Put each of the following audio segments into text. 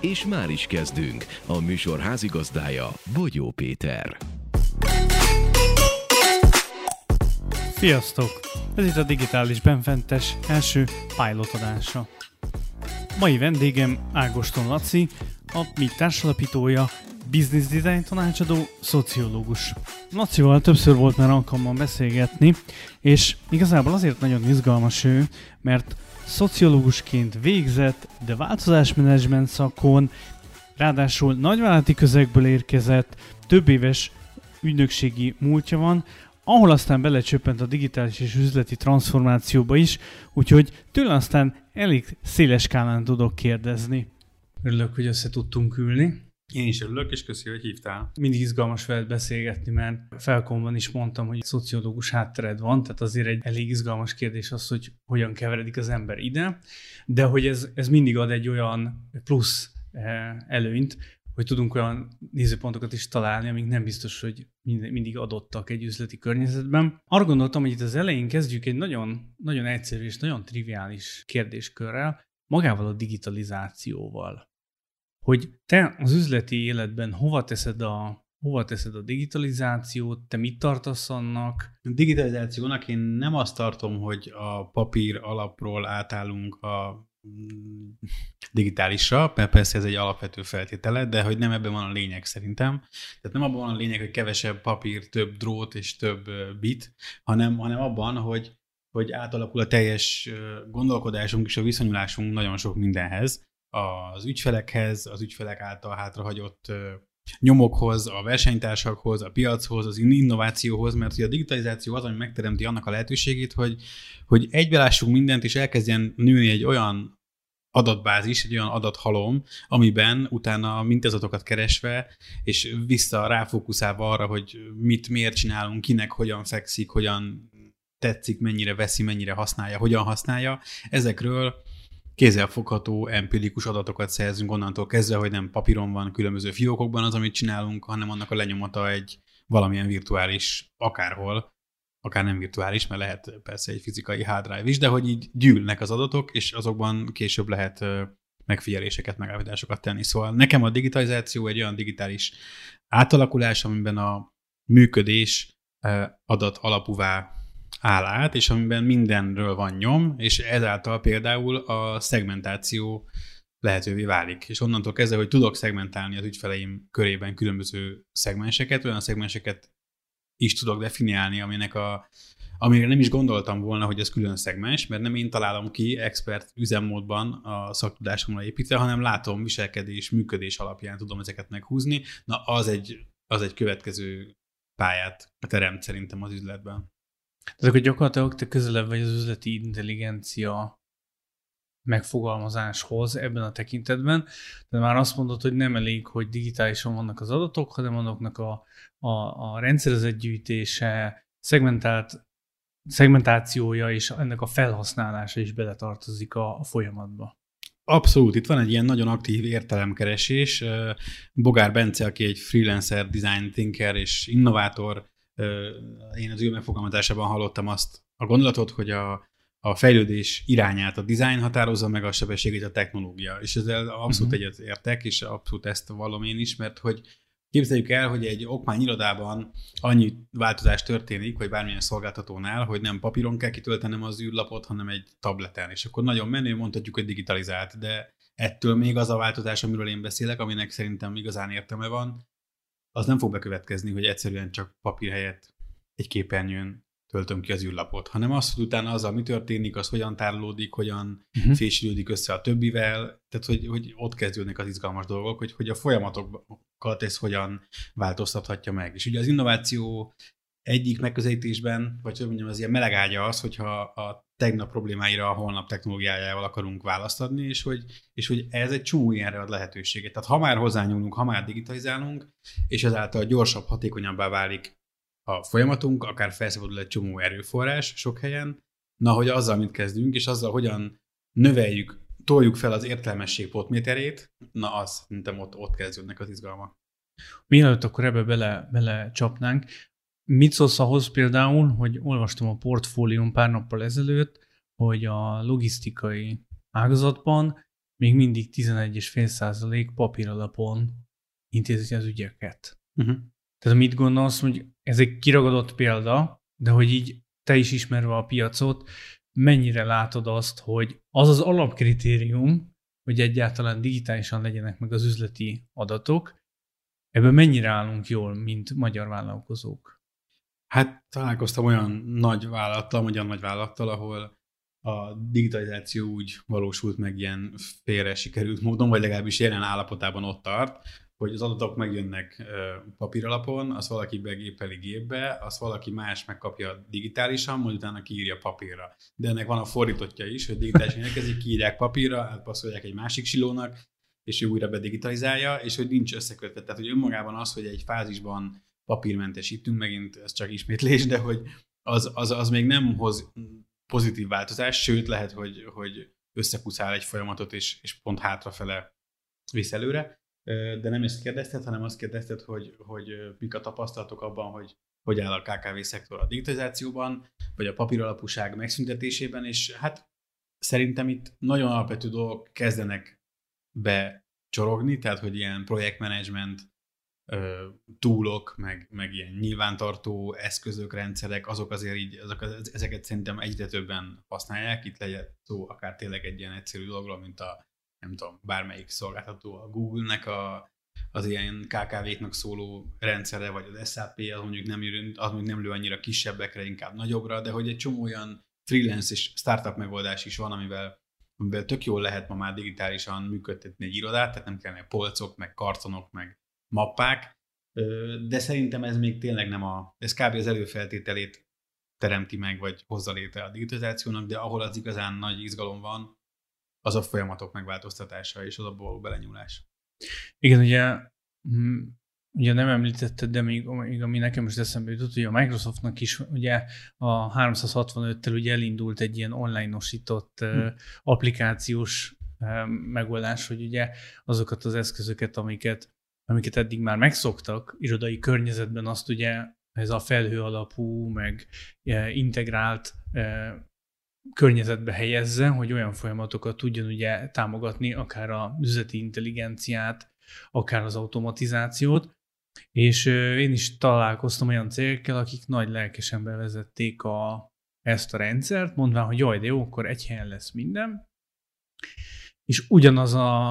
És már is kezdünk. A műsor házigazdája Bogyó Péter. Sziasztok! Ez itt a Digitális Benfentes első pilot. Mai vendégem Ágoston Laci, a mi társalapítója, business design tanácsadó, szociológus. Lacival többször volt már alkalmam beszélgetni, és igazából azért nagyon izgalmas ő, mert szociológusként végzett, de változásmenedzsment szakon, ráadásul nagyvállalati közegből érkezett, több éves ügynökségi múltja van, ahol aztán belecsöppent a digitális és üzleti transformációba is, úgyhogy tőle aztán elég széles skálán tudok kérdezni. Örülök, hogy össze tudtunk ülni. Én is örülök, és köszi, hogy hívtál. Mindig izgalmas veled beszélgetni, mert felkomban is mondtam, hogy szociológus háttered van, tehát azért egy elég izgalmas kérdés az, hogy hogyan keveredik az ember ide, de hogy ez, ez mindig ad egy olyan plusz eh, előnyt, hogy tudunk olyan nézőpontokat is találni, amik nem biztos, hogy mindig adottak egy üzleti környezetben. Arra gondoltam, hogy itt az elején kezdjük egy nagyon, nagyon egyszerű és nagyon triviális kérdéskörrel, magával a digitalizációval hogy te az üzleti életben hova teszed a, hova teszed a digitalizációt, te mit tartasz annak? A digitalizációnak én nem azt tartom, hogy a papír alapról átállunk a mm, digitálisra, mert persze ez egy alapvető feltétele, de hogy nem ebben van a lényeg szerintem. Tehát nem abban van a lényeg, hogy kevesebb papír, több drót és több bit, hanem, hanem abban, hogy, hogy átalakul a teljes gondolkodásunk és a viszonyulásunk nagyon sok mindenhez, az ügyfelekhez, az ügyfelek által hátrahagyott nyomokhoz, a versenytársakhoz, a piachoz, az innovációhoz, mert a digitalizáció az, ami megteremti annak a lehetőségét, hogy, hogy egybelássunk mindent, és elkezdjen nőni egy olyan adatbázis, egy olyan adathalom, amiben utána mintázatokat keresve, és vissza ráfókuszálva arra, hogy mit, miért csinálunk, kinek hogyan fekszik, hogyan tetszik, mennyire veszi, mennyire használja, hogyan használja. Ezekről kézzelfogható, empirikus adatokat szerzünk onnantól kezdve, hogy nem papíron van különböző fiókokban az, amit csinálunk, hanem annak a lenyomata egy valamilyen virtuális, akárhol, akár nem virtuális, mert lehet persze egy fizikai hard drive is, de hogy így gyűlnek az adatok, és azokban később lehet megfigyeléseket, megállapításokat tenni. Szóval nekem a digitalizáció egy olyan digitális átalakulás, amiben a működés adat alapúvá áll át, és amiben mindenről van nyom, és ezáltal például a szegmentáció lehetővé válik. És onnantól kezdve, hogy tudok szegmentálni az ügyfeleim körében különböző szegmenseket, olyan szegmenseket is tudok definiálni, aminek a, amire nem is gondoltam volna, hogy ez külön szegmens, mert nem én találom ki expert üzemmódban a szaktudásomra építve, hanem látom viselkedés, működés alapján tudom ezeket meghúzni. Na, az egy, az egy következő pályát teremt szerintem az üzletben. Tehát akkor gyakorlatilag te közelebb vagy az üzleti intelligencia megfogalmazáshoz ebben a tekintetben, de már azt mondod, hogy nem elég, hogy digitálisan vannak az adatok, hanem azoknak a, a, a rendszerezett gyűjtése, szegmentált, szegmentációja és ennek a felhasználása is beletartozik a, a folyamatba. Abszolút, itt van egy ilyen nagyon aktív értelemkeresés. Bogár Bence, aki egy freelancer, design thinker és innovátor, én az ő megfogalmazásában hallottam azt a gondolatot, hogy a, a fejlődés irányát a design határozza meg a sebességét a technológia. És ezzel abszolút uh-huh. egyet értek, és abszolút ezt vallom én is, mert hogy képzeljük el, hogy egy okmányirodában annyi változás történik, vagy bármilyen szolgáltatónál, hogy nem papíron kell kitöltenem az űrlapot, hanem egy tableten. És akkor nagyon menő, mondhatjuk, hogy digitalizált, de ettől még az a változás, amiről én beszélek, aminek szerintem igazán értelme van, az nem fog bekövetkezni, hogy egyszerűen csak papír helyett egy képernyőn töltöm ki az űrlapot, hanem az, hogy utána az, mi történik, az hogyan tárolódik, hogyan uh-huh. fésülődik össze a többivel, tehát hogy, hogy ott kezdődnek az izgalmas dolgok, hogy, hogy a folyamatokat ez hogyan változtathatja meg. És ugye az innováció egyik megközelítésben, vagy hogy mondjam, az ilyen melegágya az, hogyha a tegnap problémáira a holnap technológiájával akarunk választ adni, és hogy, és hogy ez egy csomó ilyenre ad lehetőséget. Tehát ha már hozzányúlunk, ha már digitalizálunk, és ezáltal gyorsabb, hatékonyabbá válik a folyamatunk, akár felszabadul egy csomó erőforrás sok helyen, na, hogy azzal mit kezdünk, és azzal hogyan növeljük, toljuk fel az értelmesség potméterét, na az, szerintem ott, ott kezdődnek az izgalmak. Mielőtt akkor ebbe bele, bele csapnánk, mit szólsz ahhoz például, hogy olvastam a portfólium pár nappal ezelőtt, hogy a logisztikai ágazatban még mindig 11,5% papíralapon intézi az ügyeket. Uh-huh. Tehát mit gondolsz, hogy ez egy kiragadott példa, de hogy így te is ismerve a piacot, mennyire látod azt, hogy az az alapkritérium, hogy egyáltalán digitálisan legyenek meg az üzleti adatok, ebben mennyire állunk jól, mint magyar vállalkozók? Hát találkoztam olyan nagy vállalattal, olyan nagy vállalattal, ahol a digitalizáció úgy valósult meg ilyen félre sikerült módon, vagy legalábbis jelen állapotában ott tart, hogy az adatok megjönnek papíralapon, az valaki begépeli gépbe, az valaki más megkapja digitálisan, majd utána kiírja papírra. De ennek van a fordítottja is, hogy digitálisan érkezik, kiírják papírra, átpasszolják egy másik silónak, és ő újra bedigitalizálja, és hogy nincs összekötve. Tehát, hogy önmagában az, hogy egy fázisban papírmentesítünk, megint ez csak ismétlés, de hogy az, az, az még nem hoz pozitív változást, sőt lehet, hogy, hogy összekuszál egy folyamatot, és, és pont hátrafele visz előre. De nem ezt kérdezted, hanem azt kérdezted, hogy, hogy mik a tapasztalatok abban, hogy hogy áll a KKV szektor a digitalizációban, vagy a papíralapúság megszüntetésében, és hát szerintem itt nagyon alapvető dolgok kezdenek becsorogni, tehát hogy ilyen projektmenedzsment túlok, meg, meg ilyen nyilvántartó eszközök, rendszerek, azok azért így, azok, ezeket szerintem egyre többen használják, itt legyen szó akár tényleg egy ilyen egyszerű dologról, mint a nem tudom, bármelyik szolgáltató, a Google-nek a, az ilyen KKV-knak szóló rendszere, vagy az SAP, az mondjuk nem, az mondjuk nem lő annyira kisebbekre, inkább nagyobbra, de hogy egy csomó olyan freelance és startup megoldás is van, amivel, amivel tök jól lehet ma már digitálisan működtetni egy irodát, tehát nem kellene polcok, meg kartonok, meg mappák, de szerintem ez még tényleg nem a, ez kb. az előfeltételét teremti meg, vagy hozza létre a digitalizációnak, de ahol az igazán nagy izgalom van, az a folyamatok megváltoztatása és az a való belenyúlás. Igen, ugye, hm, ugye nem említetted, de még, még ami nekem is eszembe jutott, hogy a Microsoftnak is ugye a 365-tel ugye elindult egy ilyen online-osított hm. applikációs megoldás, hogy ugye azokat az eszközöket, amiket, amiket eddig már megszoktak irodai környezetben, azt ugye ez a felhő alapú, meg integrált környezetbe helyezze, hogy olyan folyamatokat tudjon ugye támogatni, akár a üzleti intelligenciát, akár az automatizációt, és én is találkoztam olyan cégekkel, akik nagy lelkesen bevezették a, ezt a rendszert, mondván, hogy jaj, de jó, akkor egy helyen lesz minden, és ugyanaz a,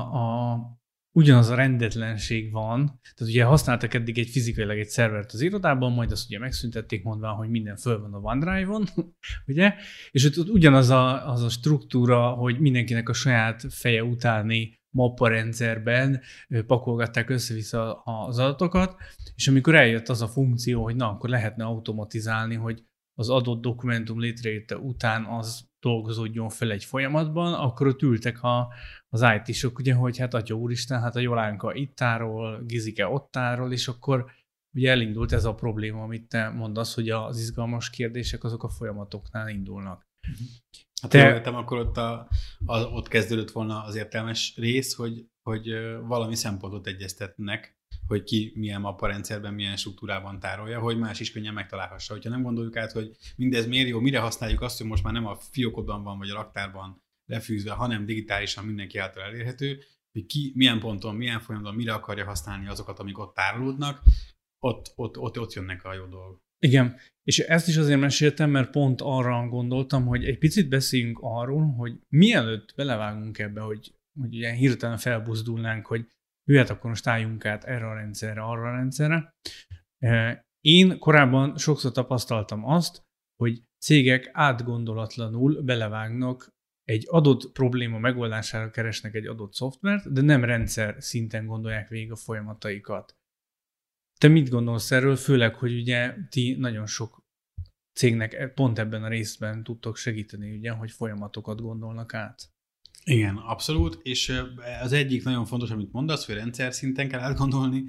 a ugyanaz a rendetlenség van, tehát ugye használtak eddig egy fizikailag egy szervert az irodában, majd azt ugye megszüntették mondva, hogy minden föl van a OneDrive-on, ugye, és ott ugyanaz a, az a struktúra, hogy mindenkinek a saját feje utáni mapparendszerben pakolgatták össze-vissza az adatokat, és amikor eljött az a funkció, hogy na, akkor lehetne automatizálni, hogy az adott dokumentum létrejötte után az dolgozódjon fel egy folyamatban, akkor ott ültek a, az IT-sok, ugye, hogy hát atya úristen, hát a Jolánka ittáról, Gizike ottáról, és akkor ugye elindult ez a probléma, amit te mondasz, hogy az izgalmas kérdések azok a folyamatoknál indulnak. Hát te... értem, akkor ott, a, a, ott kezdődött volna az értelmes rész, hogy, hogy valami szempontot egyeztetnek, hogy ki milyen mapparendszerben, milyen struktúrában tárolja, hogy más is könnyen megtalálhassa. Hogyha nem gondoljuk át, hogy mindez miért jó, mire használjuk azt, hogy most már nem a fiókodban van, vagy a raktárban lefűzve, hanem digitálisan mindenki által elérhető, hogy ki milyen ponton, milyen folyamatban, mire akarja használni azokat, amik ott tárolódnak, ott, ott, ott, ott jönnek a jó dolgok. Igen, és ezt is azért meséltem, mert pont arra gondoltam, hogy egy picit beszéljünk arról, hogy mielőtt belevágunk ebbe, hogy, hogy ilyen hirtelen felbuzdulnánk, hogy jöhet, akkor most álljunk át erre a rendszerre, arra a rendszerre. Én korábban sokszor tapasztaltam azt, hogy cégek átgondolatlanul belevágnak egy adott probléma megoldására keresnek egy adott szoftvert, de nem rendszer szinten gondolják végig a folyamataikat. Te mit gondolsz erről, főleg, hogy ugye ti nagyon sok cégnek pont ebben a részben tudtok segíteni, ugye, hogy folyamatokat gondolnak át? Igen, abszolút, és az egyik nagyon fontos, amit mondasz, hogy rendszer szinten kell átgondolni,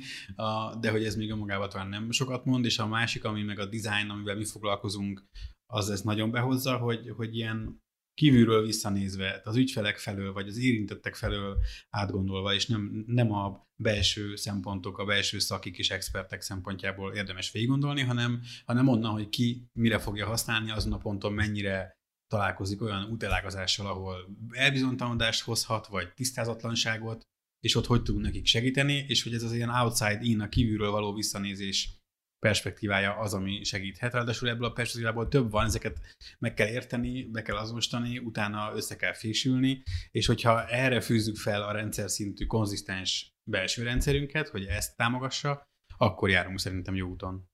de hogy ez még önmagában talán nem sokat mond, és a másik, ami meg a design, amivel mi foglalkozunk, az ezt nagyon behozza, hogy, hogy ilyen kívülről visszanézve, az ügyfelek felől, vagy az érintettek felől átgondolva, és nem, nem a belső szempontok, a belső szakik és expertek szempontjából érdemes végig gondolni, hanem, hanem onnan, hogy ki mire fogja használni, azon a ponton mennyire találkozik olyan útelágazással, ahol elbizonytalanodást hozhat, vagy tisztázatlanságot, és ott hogy tudunk nekik segíteni, és hogy ez az ilyen outside in, a kívülről való visszanézés perspektívája az, ami segíthet. Ráadásul ebből a perspektívából több van, ezeket meg kell érteni, be kell azonosítani, utána össze kell fésülni, és hogyha erre fűzzük fel a rendszer szintű konzisztens belső rendszerünket, hogy ezt támogassa, akkor járunk szerintem jó úton.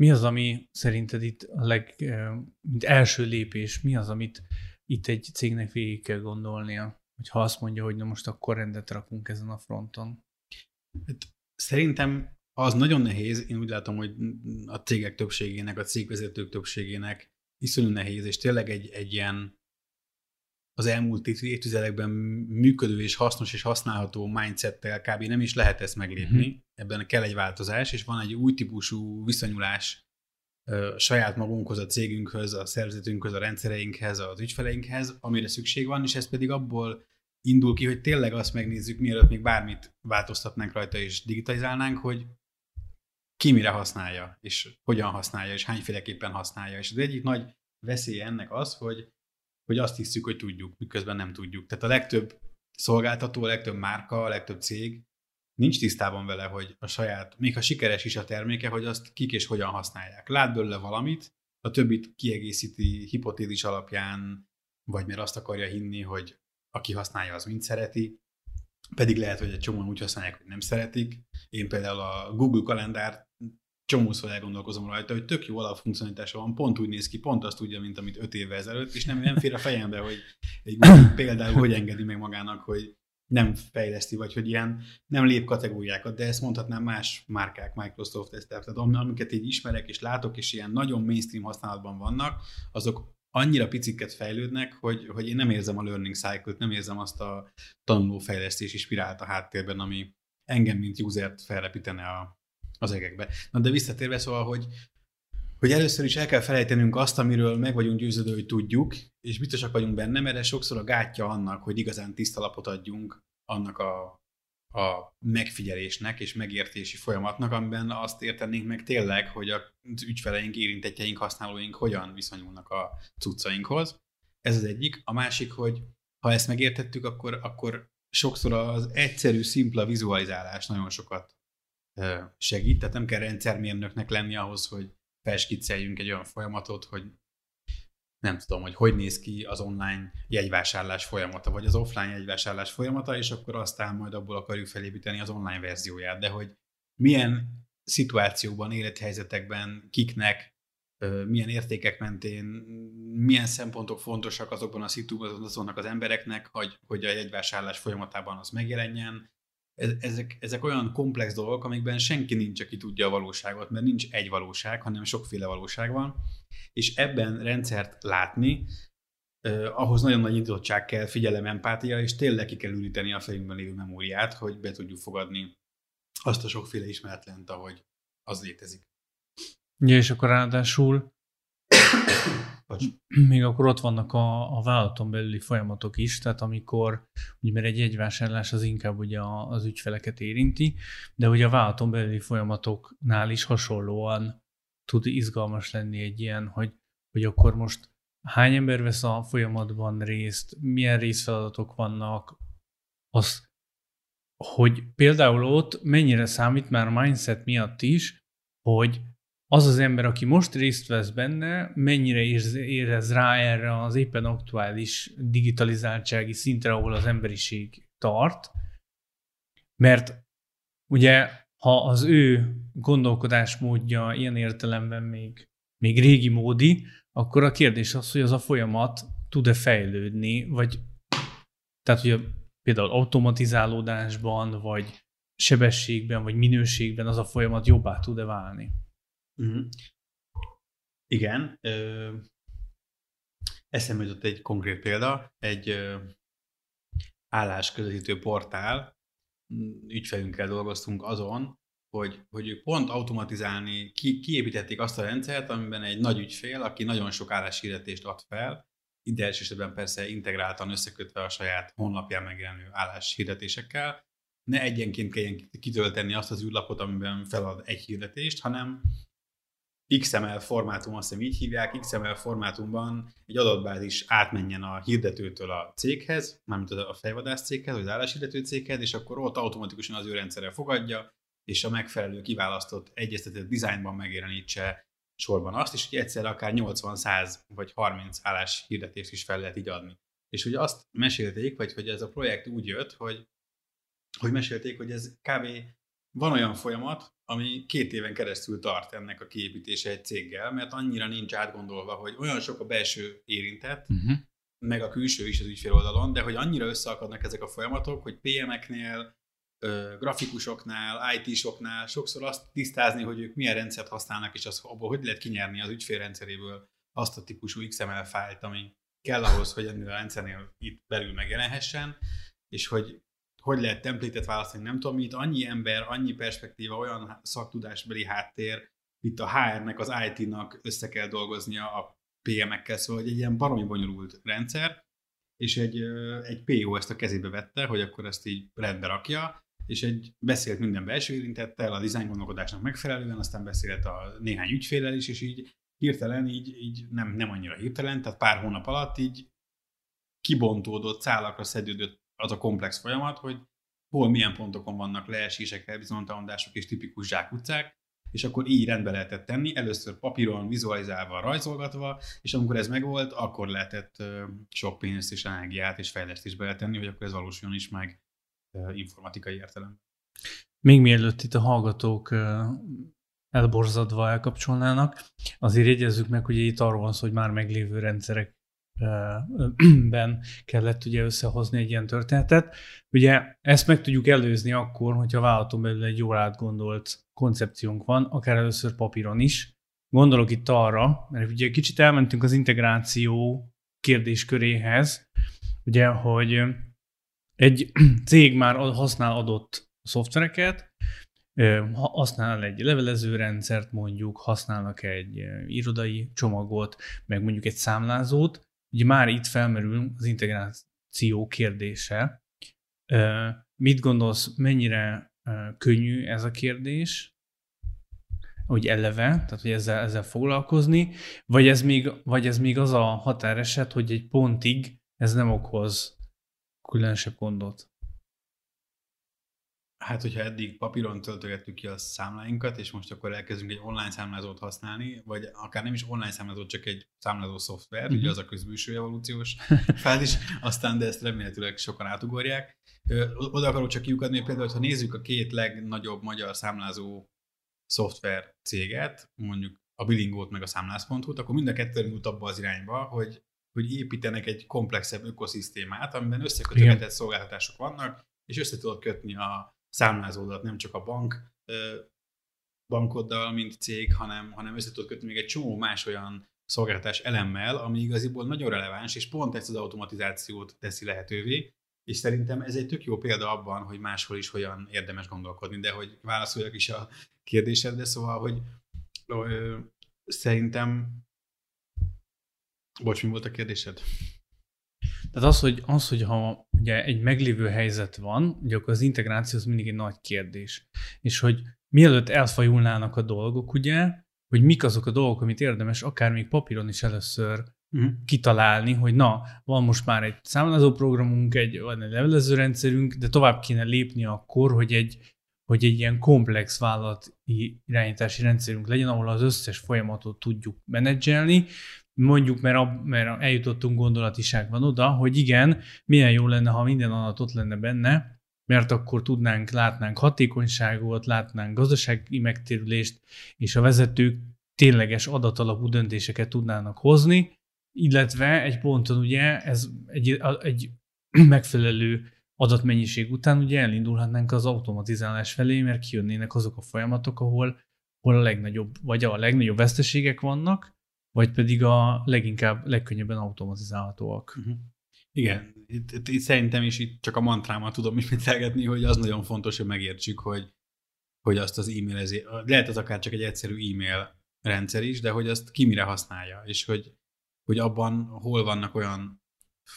Mi az, ami szerinted itt a leg, mint első lépés, mi az, amit itt egy cégnek végig kell gondolnia, hogy ha azt mondja, hogy na most akkor rendet rakunk ezen a fronton? Hát, szerintem az nagyon nehéz, én úgy látom, hogy a cégek többségének, a cégvezetők többségének iszonyú nehéz, és tényleg egy, egy ilyen az elmúlt évtizedekben működő és hasznos és használható mindsettel kb. nem is lehet ezt meglépni. Mm-hmm. Ebben kell egy változás, és van egy új típusú viszonyulás a saját magunkhoz, a cégünkhöz, a szervezetünkhöz, a rendszereinkhez, az ügyfeleinkhez, amire szükség van, és ez pedig abból indul ki, hogy tényleg azt megnézzük, mielőtt még bármit változtatnánk rajta és digitalizálnánk, hogy ki mire használja, és hogyan használja, és hányféleképpen használja. És az egyik nagy veszély ennek az, hogy, hogy azt hiszük, hogy tudjuk, miközben nem tudjuk. Tehát a legtöbb szolgáltató, a legtöbb márka, a legtöbb cég nincs tisztában vele, hogy a saját, még ha sikeres is a terméke, hogy azt kik és hogyan használják. Lát belőle valamit, a többit kiegészíti hipotézis alapján, vagy mert azt akarja hinni, hogy aki használja, az mind szereti, pedig lehet, hogy egy csomóan úgy használják, hogy nem szeretik. Én például a Google kalendárt csomószor elgondolkozom rajta, hogy tök jó alapfunkcionalitása van, pont úgy néz ki, pont azt tudja, mint amit öt évvel ezelőtt, és nem, nem fér a fejembe, hogy egy például hogy engedi meg magának, hogy nem fejleszti, vagy hogy ilyen nem lép kategóriákat, de ezt mondhatnám más márkák, Microsoft, ezt, tehát amiket így ismerek és látok, és ilyen nagyon mainstream használatban vannak, azok annyira piciket fejlődnek, hogy, hogy én nem érzem a learning cycle-t, nem érzem azt a tanulófejlesztési spirált a háttérben, ami engem, mint usert felrepítene a, az egekbe. Na de visszatérve szóval, hogy, hogy először is el kell felejtenünk azt, amiről meg vagyunk győződő, hogy tudjuk, és biztosak vagyunk benne, mert ez sokszor a gátja annak, hogy igazán tiszta lapot adjunk annak a a megfigyelésnek és megértési folyamatnak, amiben azt értenénk meg tényleg, hogy az ügyfeleink, érintetjeink, használóink hogyan viszonyulnak a cuccainkhoz. Ez az egyik. A másik, hogy ha ezt megértettük, akkor, akkor sokszor az egyszerű, szimpla vizualizálás nagyon sokat segít, tehát nem kell rendszermérnöknek lenni ahhoz, hogy felskicceljünk egy olyan folyamatot, hogy nem tudom, hogy hogy néz ki az online jegyvásárlás folyamata, vagy az offline jegyvásárlás folyamata, és akkor aztán majd abból akarjuk felépíteni az online verzióját, de hogy milyen szituációban, élethelyzetekben, kiknek, milyen értékek mentén, milyen szempontok fontosak azokban a szituációban azonnak az embereknek, hogy, hogy a jegyvásárlás folyamatában az megjelenjen, ezek, ezek olyan komplex dolgok, amikben senki nincs, aki tudja a valóságot, mert nincs egy valóság, hanem sokféle valóság van, és ebben rendszert látni, eh, ahhoz nagyon nagy indítottság kell, figyelem, empátia, és tényleg ki kell üríteni a fejünkben lévő memóriát, hogy be tudjuk fogadni azt a sokféle ismeretlent, ahogy az létezik. Ja, és akkor ráadásul még akkor ott vannak a, a vállalaton belüli folyamatok is, tehát amikor, ugye mert egy jegyvásárlás az inkább ugye az ügyfeleket érinti, de ugye a vállalaton belüli folyamatoknál is hasonlóan tud izgalmas lenni egy ilyen, hogy, hogy akkor most hány ember vesz a folyamatban részt, milyen részfeladatok vannak, az, hogy például ott mennyire számít már mindset miatt is, hogy az az ember, aki most részt vesz benne, mennyire érez rá erre az éppen aktuális digitalizáltsági szintre, ahol az emberiség tart, mert ugye ha az ő gondolkodásmódja ilyen értelemben még, még régi módi, akkor a kérdés az, hogy az a folyamat tud-e fejlődni, vagy tehát ugye például automatizálódásban, vagy sebességben vagy minőségben az a folyamat jobbá tud-e válni. Uh-huh. Igen. Ö, eszembe jutott egy konkrét példa, egy ö, állásközvetítő portál, ügyfelünkkel dolgoztunk azon, hogy, hogy pont automatizálni, ki, kiépítették azt a rendszert, amiben egy nagy ügyfél, aki nagyon sok álláshirdetést ad fel, ide esetben persze integráltan összekötve a saját honlapján megjelenő álláshirdetésekkel, ne egyenként kelljen kitölteni azt az űrlapot, amiben felad egy hirdetést, hanem XML formátum, azt hiszem így hívják, XML formátumban egy adatbázis átmenjen a hirdetőtől a céghez, mármint a fejvadász céghez, vagy az álláshirdető céghez, és akkor ott automatikusan az ő rendszere fogadja, és a megfelelő kiválasztott egyeztetett dizájnban megjelenítse sorban azt, és hogy egyszerre akár 80, 100 vagy 30 állás hirdetést is fel lehet így adni. És hogy azt mesélték, vagy hogy ez a projekt úgy jött, hogy, hogy mesélték, hogy ez kb. van olyan folyamat, ami két éven keresztül tart ennek a kiépítése egy céggel, mert annyira nincs átgondolva, hogy olyan sok a belső érintett, uh-huh. meg a külső is az ügyfél oldalon, de hogy annyira összeakadnak ezek a folyamatok, hogy PM-eknél, grafikusoknál, IT-soknál sokszor azt tisztázni, hogy ők milyen rendszert használnak, és az, abból hogy lehet kinyerni az ügyfél rendszeréből azt a típusú XML fájlt, ami kell ahhoz, hogy ennél a rendszernél itt belül megjelenhessen, és hogy hogy lehet templétet választani, nem tudom, itt annyi ember, annyi perspektíva, olyan szaktudásbeli háttér, itt a HR-nek, az IT-nak össze kell dolgoznia a PM-ekkel, szóval egy ilyen baromi bonyolult rendszer, és egy, egy PO ezt a kezébe vette, hogy akkor ezt így rendbe rakja, és egy beszélt minden belső érintettel, a dizájn gondolkodásnak megfelelően, aztán beszélt a néhány ügyfélel is, és így hirtelen, így, így nem, nem annyira hirtelen, tehát pár hónap alatt így kibontódott, szálakra szedődött az a komplex folyamat, hogy hol milyen pontokon vannak leesések, elbizonytalanodások és tipikus zsákutcák, és akkor így rendbe lehetett tenni, először papíron, vizualizálva, rajzolgatva, és amikor ez megvolt, akkor lehetett sok pénzt és energiát és fejlesztést beletenni, hogy akkor ez valósuljon is meg informatikai értelem. Még mielőtt itt a hallgatók elborzadva elkapcsolnának, azért jegyezzük meg, hogy itt arról van szó, hogy már meglévő rendszerek ben kellett ugye összehozni egy ilyen történetet. Ugye ezt meg tudjuk előzni akkor, hogyha a vállalaton belül egy jól átgondolt koncepciónk van, akár először papíron is. Gondolok itt arra, mert ugye kicsit elmentünk az integráció kérdésköréhez, ugye, hogy egy cég már használ adott szoftvereket, használ egy levelező rendszert mondjuk, használnak egy irodai csomagot, meg mondjuk egy számlázót, ugye már itt felmerül az integráció kérdése. Mit gondolsz, mennyire könnyű ez a kérdés, hogy eleve, tehát hogy ezzel, ezzel foglalkozni, vagy ez, még, vagy ez még az a határeset, hogy egy pontig ez nem okoz különösebb gondot? Hát, hogyha eddig papíron töltögettük ki a számláinkat, és most akkor elkezdünk egy online számlázót használni, vagy akár nem is online számlázót, csak egy számlázó szoftver, uh-huh. ugye az a közbűső evolúciós fázis, aztán de ezt remélhetőleg sokan átugorják. Oda akarok csak kiukadni, például, ha nézzük a két legnagyobb magyar számlázó szoftver céget, mondjuk a Billingót meg a számlász.hu-t, akkor mind a kettő jut abba az irányba, hogy hogy építenek egy komplexebb ökoszisztémát, amiben összekötőgetett szolgáltatások vannak, és össze tudod kötni a számlázódat nem csak a bank bankoddal, mint cég, hanem, hanem össze tudod kötni még egy csomó más olyan szolgáltatás elemmel, ami igaziból nagyon releváns, és pont ezt az automatizációt teszi lehetővé, és szerintem ez egy tök jó példa abban, hogy máshol is hogyan érdemes gondolkodni, de hogy válaszoljak is a kérdésedre, szóval, hogy ö, szerintem Bocs, mi volt a kérdésed? Tehát az, hogy, az, hogy ha ugye egy meglévő helyzet van, ugye akkor az integráció az mindig egy nagy kérdés. És hogy mielőtt elfajulnának a dolgok, ugye, hogy mik azok a dolgok, amit érdemes akár még papíron is először uh-huh. kitalálni, hogy na, van most már egy számlázó programunk, egy, van egy levelező rendszerünk, de tovább kéne lépni akkor, hogy egy, hogy egy ilyen komplex vállalati irányítási rendszerünk legyen, ahol az összes folyamatot tudjuk menedzselni, mondjuk, mert, a, mert eljutottunk gondolatiságban oda, hogy igen, milyen jó lenne, ha minden adat ott lenne benne, mert akkor tudnánk, látnánk hatékonyságot, látnánk gazdasági megtérülést, és a vezetők tényleges adatalapú döntéseket tudnának hozni, illetve egy ponton ugye ez egy, egy megfelelő adatmennyiség után ugye elindulhatnánk az automatizálás felé, mert kijönnének azok a folyamatok, ahol, ahol a legnagyobb, vagy a legnagyobb veszteségek vannak, vagy pedig a leginkább, legkönnyebben automatizálhatóak. Uh-huh. Igen, itt, itt, itt szerintem is itt csak a mantrámat tudom ismételgetni, hogy az nagyon fontos, hogy megértsük, hogy, hogy azt az e-mailezé, lehet az akár csak egy egyszerű e-mail rendszer is, de hogy azt ki mire használja, és hogy, hogy abban hol vannak olyan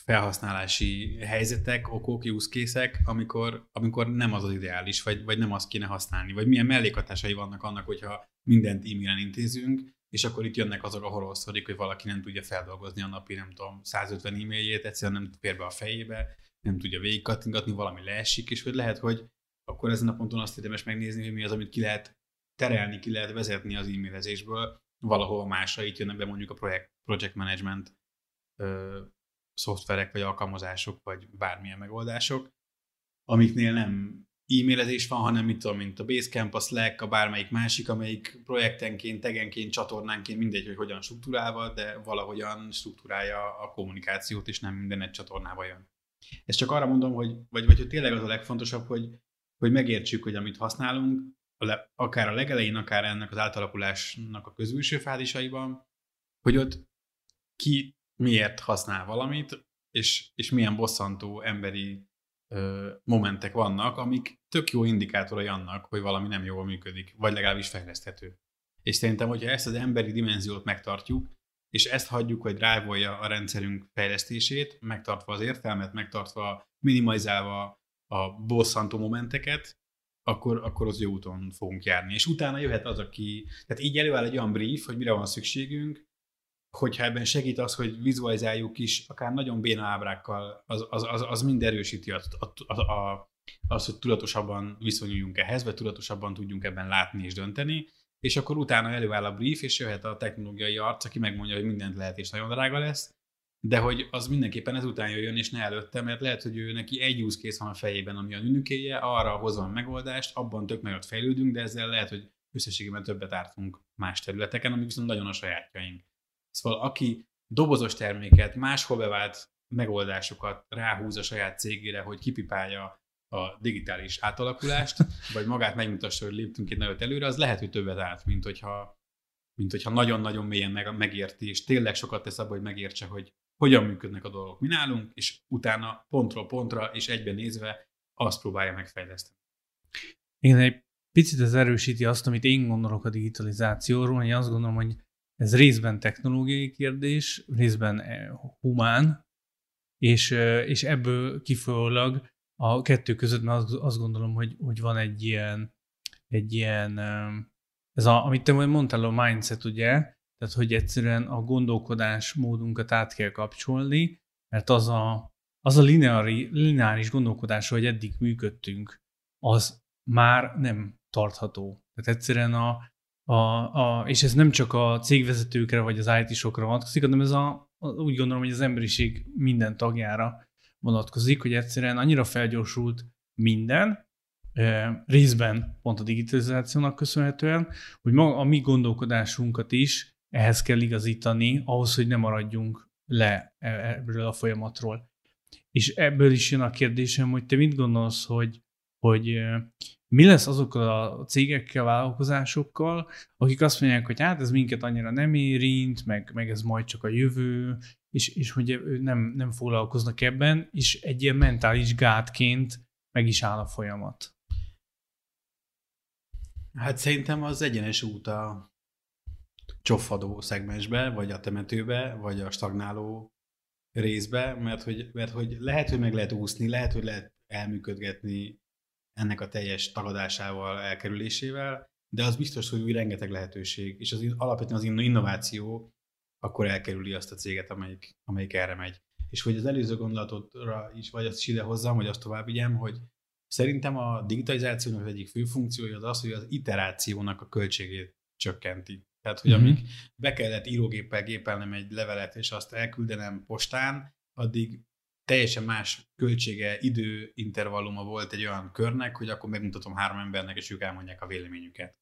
felhasználási helyzetek, okok, use amikor, amikor nem az az ideális, vagy, vagy nem azt kéne használni, vagy milyen mellékhatásai vannak annak, hogyha mindent e-mailen intézünk, és akkor itt jönnek azok a horror hogy valaki nem tudja feldolgozni a napi, nem tudom, 150 e-mailjét, egyszerűen nem fér be a fejébe, nem tudja végigkattingatni, valami leesik, és hogy lehet, hogy akkor ezen a ponton azt érdemes megnézni, hogy mi az, amit ki lehet terelni, ki lehet vezetni az e-mailezésből. Valahova másra, itt jönnek be mondjuk a projekt, project management szoftverek, vagy alkalmazások, vagy bármilyen megoldások, amiknél nem e-mailezés van, hanem mit tudom, mint a Basecamp, a Slack, a bármelyik másik, amelyik projektenként, tegenként, csatornánként, mindegy, hogy hogyan struktúrálva, de valahogyan struktúrálja a kommunikációt, és nem minden egy csatornába jön. Ezt csak arra mondom, hogy, vagy, vagy hogy tényleg az a legfontosabb, hogy, hogy megértsük, hogy amit használunk, akár a legelején, akár ennek az átalakulásnak a közülső fázisaiban, hogy ott ki miért használ valamit, és, és milyen bosszantó emberi ö, momentek vannak, amik tök jó indikátorai annak, hogy valami nem jól működik, vagy legalábbis fejleszthető. És szerintem, hogyha ezt az emberi dimenziót megtartjuk, és ezt hagyjuk, hogy drive a rendszerünk fejlesztését, megtartva az értelmet, megtartva, minimalizálva a bosszantó momenteket, akkor, akkor az jó úton fogunk járni. És utána jöhet az, aki, tehát így előáll egy olyan brief, hogy mire van szükségünk, hogyha ebben segít az, hogy vizualizáljuk is, akár nagyon béna ábrákkal, az, az, az, az mind erősíti a, a, a, az, hogy tudatosabban viszonyuljunk ehhez, vagy tudatosabban tudjunk ebben látni és dönteni, és akkor utána előáll a brief, és jöhet a technológiai arc, aki megmondja, hogy mindent lehet, és nagyon drága lesz, de hogy az mindenképpen ezután jöjjön, és ne előtte, mert lehet, hogy ő neki egy use case van a fejében, ami a nünükéje, arra hozva a megoldást, abban tök nagyot fejlődünk, de ezzel lehet, hogy összességében többet ártunk más területeken, amik viszont nagyon a sajátjaink. Szóval aki dobozos terméket, máshol bevált megoldásokat ráhúz a saját cégére, hogy kipipálja a digitális átalakulást, vagy magát megmutassa, hogy léptünk egy nagyot előre, az lehet, hogy többet állt, mint hogyha, mint hogyha nagyon-nagyon mélyen meg, megérti, és tényleg sokat tesz abba, hogy megértse, hogy hogyan működnek a dolgok mi nálunk, és utána pontról pontra és egyben nézve azt próbálja megfejleszteni. Igen, egy picit ez erősíti azt, amit én gondolok a digitalizációról, hogy azt gondolom, hogy ez részben technológiai kérdés, részben eh, humán, és, eh, és ebből kifolyólag a kettő között, mert azt gondolom, hogy, hogy van egy ilyen, egy ilyen, eh, ez a, amit te mondtál, a mindset, ugye, tehát hogy egyszerűen a gondolkodás módunkat át kell kapcsolni, mert az a, az a lineári, lineáris gondolkodás, hogy eddig működtünk, az már nem tartható. Tehát egyszerűen a, a, a, és ez nem csak a cégvezetőkre vagy az IT-sokra vonatkozik, hanem ez a, úgy gondolom, hogy az emberiség minden tagjára vonatkozik, hogy egyszerűen annyira felgyorsult minden, részben pont a digitalizációnak köszönhetően, hogy ma a mi gondolkodásunkat is ehhez kell igazítani, ahhoz, hogy ne maradjunk le e, ebből a folyamatról. És ebből is jön a kérdésem, hogy te mit gondolsz, hogy, hogy mi lesz azokkal a cégekkel, vállalkozásokkal, akik azt mondják, hogy hát ez minket annyira nem érint, meg, meg ez majd csak a jövő, és, és hogy nem, nem foglalkoznak ebben, és egy ilyen mentális gátként meg is áll a folyamat. Hát szerintem az egyenes út a csofadó szegmensbe, vagy a temetőbe, vagy a stagnáló részbe, mert hogy, mert hogy lehet, hogy meg lehet úszni, lehet, hogy lehet elműködgetni ennek a teljes tagadásával, elkerülésével, de az biztos, hogy új rengeteg lehetőség, és az alapvetően az innováció akkor elkerüli azt a céget, amelyik, amelyik erre megy. És hogy az előző gondolatotra is, vagy azt is ide hozzam, hogy azt tovább vigyem, hogy szerintem a digitalizációnak az egyik fő funkciója az az, hogy az iterációnak a költségét csökkenti. Tehát, hogy mm-hmm. amíg be kellett írógéppel gépelnem egy levelet, és azt elküldenem postán, addig teljesen más költsége, idő intervalluma volt egy olyan körnek, hogy akkor megmutatom három embernek, és ők elmondják a véleményüket.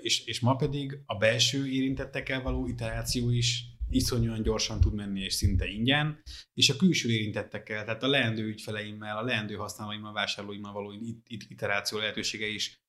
És, és ma pedig a belső érintettekkel való iteráció is iszonyúan gyorsan tud menni, és szinte ingyen, és a külső érintettekkel, tehát a leendő ügyfeleimmel, a leendő használóimmal, vásárlóimmal való it- it- iteráció lehetősége is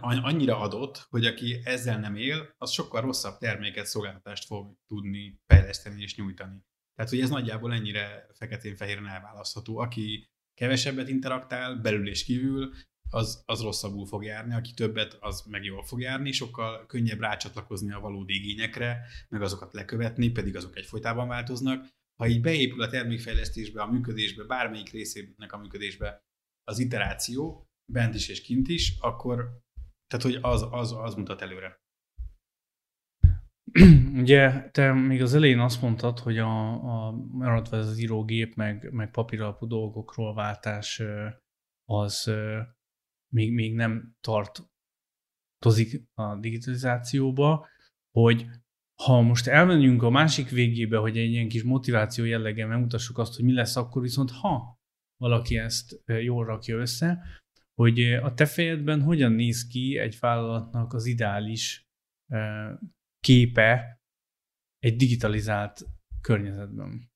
annyira adott, hogy aki ezzel nem él, az sokkal rosszabb terméket, szolgáltatást fog tudni fejleszteni és nyújtani. Tehát, hogy ez nagyjából ennyire feketén-fehéren elválasztható. Aki kevesebbet interaktál, belül és kívül, az, az rosszabbul fog járni, aki többet, az meg jól fog járni, sokkal könnyebb rácsatlakozni a valódi igényekre, meg azokat lekövetni, pedig azok egyfolytában változnak. Ha így beépül a termékfejlesztésbe, a működésbe, bármelyik részének a működésbe az iteráció, bent is és kint is, akkor tehát, hogy az, az, az mutat előre. Ugye te még az elején azt mondtad, hogy a, a maradva ez az írógép, meg, meg papíralapú dolgokról váltás az még, még nem tartozik a digitalizációba, hogy ha most elmenjünk a másik végébe, hogy egy ilyen kis motiváció jelleggel megmutassuk azt, hogy mi lesz akkor, viszont ha valaki ezt jól rakja össze, hogy a te fejedben hogyan néz ki egy vállalatnak az ideális képe egy digitalizált környezetben?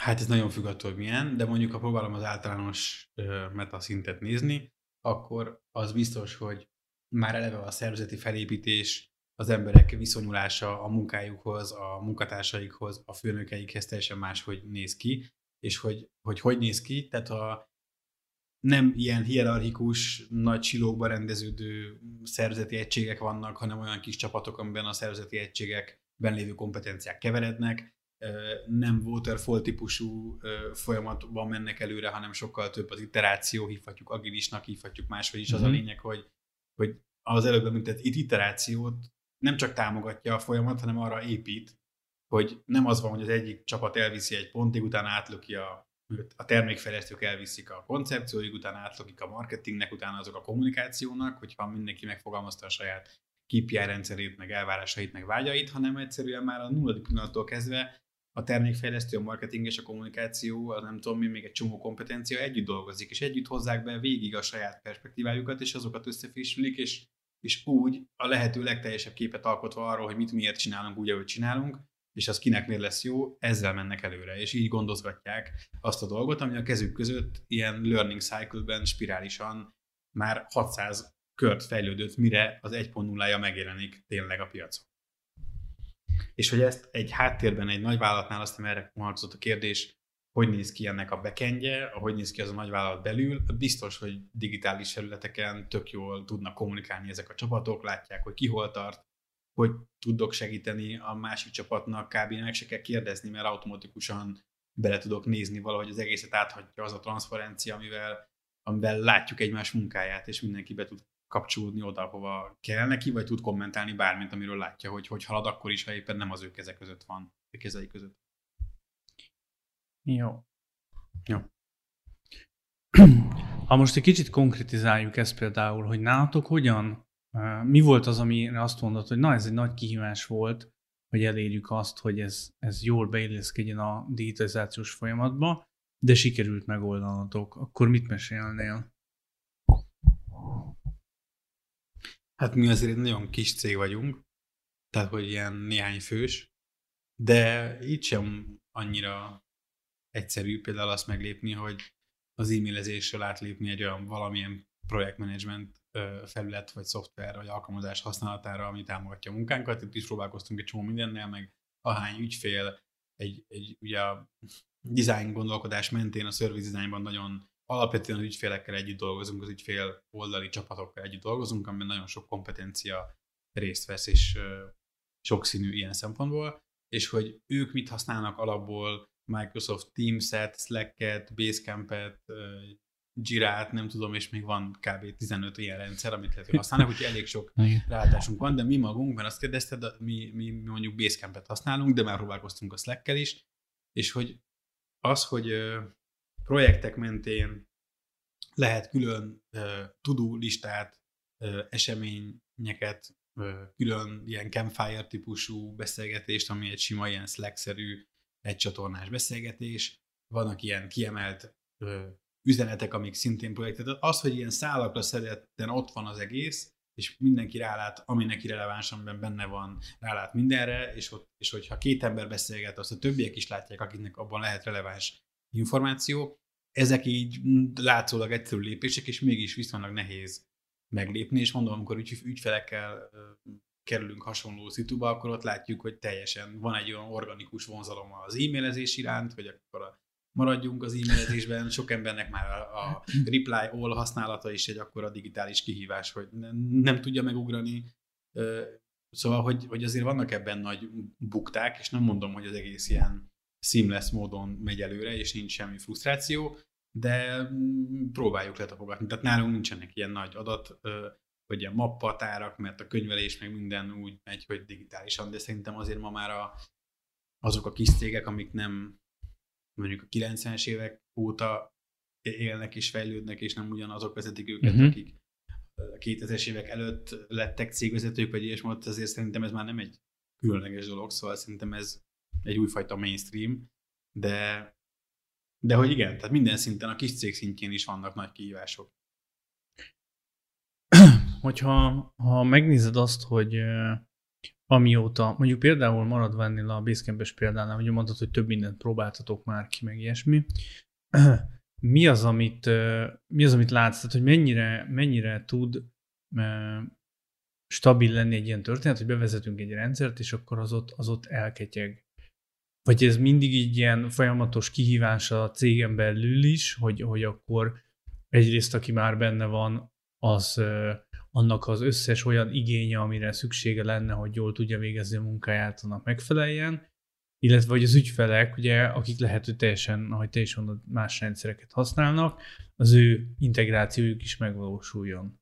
Hát ez nagyon függ attól, hogy milyen, de mondjuk ha próbálom az általános meta szintet nézni, akkor az biztos, hogy már eleve a szervezeti felépítés, az emberek viszonyulása a munkájukhoz, a munkatársaikhoz, a főnökeikhez teljesen máshogy néz ki, és hogy, hogy hogy néz ki, tehát a nem ilyen hierarchikus, nagy silókba rendeződő szervezeti egységek vannak, hanem olyan kis csapatok, amiben a szervezeti egységekben lévő kompetenciák keverednek, nem waterfall típusú folyamatban mennek előre, hanem sokkal több az iteráció, hívhatjuk agilisnak, hívhatjuk máshogy is. Az mm-hmm. a mhm. lényeg, hogy, hogy az előbb említett iterációt nem csak támogatja a folyamat, hanem arra épít, hogy nem az van, hogy az egyik csapat elviszi egy pontig, utána átlöki a a termékfejlesztők elviszik a koncepcióig, utána átlogik a marketingnek, utána azok a kommunikációnak, hogyha mindenki megfogalmazta a saját KPI rendszerét, meg elvárásait, meg vágyait, hanem egyszerűen már a nulladik pillanattól kezdve a termékfejlesztő, a marketing és a kommunikáció, az nem tudom mi, még egy csomó kompetencia együtt dolgozik, és együtt hozzák be végig a saját perspektívájukat, és azokat összefésülik, és, és úgy a lehető legteljesebb képet alkotva arról, hogy mit miért csinálunk úgy, ahogy csinálunk, és az kinek miért lesz jó, ezzel mennek előre, és így gondozgatják azt a dolgot, ami a kezük között ilyen learning cycle-ben spirálisan már 600 kört fejlődött, mire az 1.0-ja megjelenik tényleg a piacon. És hogy ezt egy háttérben, egy nagy vállalatnál, aztán erre vonatkozott a kérdés, hogy néz ki ennek a backendje, hogy néz ki az a nagyvállalat belül, biztos, hogy digitális területeken tök jól tudnak kommunikálni ezek a csapatok, látják, hogy ki hol tart, hogy tudok segíteni a másik csapatnak, kb. meg se kell kérdezni, mert automatikusan bele tudok nézni valahogy az egészet áthatja az a transzparencia, amivel, amivel látjuk egymás munkáját, és mindenki be tud kapcsolódni oda, hova kell neki, vagy tud kommentálni bármit, amiről látja, hogy hogy halad akkor is, ha éppen nem az ő kezek között van, a kezei között. Jó. Jó. Ha most egy kicsit konkretizáljuk ezt például, hogy nálatok hogyan mi volt az, amire azt mondod, hogy na, ez egy nagy kihívás volt, hogy elérjük azt, hogy ez, ez jól beilleszkedjen a digitalizációs folyamatba, de sikerült megoldanatok. Akkor mit mesélnél? Hát mi azért egy nagyon kis cég vagyunk, tehát hogy ilyen néhány fős, de itt sem annyira egyszerű például azt meglépni, hogy az e-mailezésről átlépni egy olyan valamilyen projektmenedzsment felület, vagy szoftver, vagy alkalmazás használatára, ami támogatja a munkánkat. Itt is próbálkoztunk egy csomó mindennel, meg ahány ügyfél, egy, egy ugye a design gondolkodás mentén a service designban nagyon alapvetően az ügyfélekkel együtt dolgozunk, az ügyfél oldali csapatokkal együtt dolgozunk, amiben nagyon sok kompetencia részt vesz, és sokszínű ilyen szempontból, és hogy ők mit használnak alapból, Microsoft Teams-et, Slack-et, Basecamp-et, Girát, nem tudom, és még van kb. 15 ilyen rendszer, amit lehet, hogy használnak, úgyhogy elég sok rálátásunk van, de mi magunk, mert azt kérdezted, mi, mi, mi mondjuk Basecamp-et használunk, de már próbálkoztunk a slack is, és hogy az, hogy projektek mentén lehet külön tudó listát, eseményeket, külön ilyen campfire típusú beszélgetést, ami egy sima ilyen Slack-szerű egy csatornás beszélgetés, vannak ilyen kiemelt üzenetek, amik szintén projektet. Az, hogy ilyen szálakra szedetten ott van az egész, és mindenki rálát, ami neki releváns, amiben benne van, rálát mindenre, és, ott, és hogyha két ember beszélget, azt a többiek is látják, akiknek abban lehet releváns információ. Ezek így látszólag egyszerű lépések, és mégis viszonylag nehéz meglépni, és mondom, amikor ügy, ügyfelekkel kerülünk hasonló szituba, akkor ott látjuk, hogy teljesen van egy olyan organikus vonzalom az e-mailezés iránt, hogy akkor a maradjunk az e-mailezésben, sok embernek már a, reply all használata is egy akkora digitális kihívás, hogy nem, tudja megugrani. Szóval, hogy, hogy azért vannak ebben nagy bukták, és nem mondom, hogy az egész ilyen seamless módon megy előre, és nincs semmi frusztráció, de mm, próbáljuk letapogatni. Tehát nálunk nincsenek ilyen nagy adat, vagy ilyen mappatárak, mert a könyvelés meg minden úgy megy, hogy digitálisan, de szerintem azért ma már a, azok a kis cégek, amik nem mondjuk a 90-es évek óta élnek és fejlődnek, és nem ugyanazok vezetik őket, uh-huh. akik a 2000-es évek előtt lettek cégvezetők, vagy ilyesmi, azért szerintem ez már nem egy különleges dolog, szóval szerintem ez egy újfajta mainstream, de, de hogy igen, tehát minden szinten, a kis cég szintjén is vannak nagy kihívások. Hogyha ha megnézed azt, hogy amióta, mondjuk például maradva ennél a Basecamp-es példánál, hogy mondtad, hogy több mindent próbáltatok már ki, meg ilyesmi, mi az, amit, mi az, amit látsz, tehát, hogy mennyire, mennyire tud stabil lenni egy ilyen történet, hogy bevezetünk egy rendszert, és akkor az ott, az ott elketyeg. Vagy ez mindig így ilyen folyamatos kihívás a cégen belül is, hogy, hogy akkor egyrészt, aki már benne van, az annak az összes olyan igénye, amire szüksége lenne, hogy jól tudja végezni a munkáját, annak megfeleljen, illetve hogy az ügyfelek, ugye, akik lehet, hogy teljesen, ahogy te is mondod, más rendszereket használnak, az ő integrációjuk is megvalósuljon.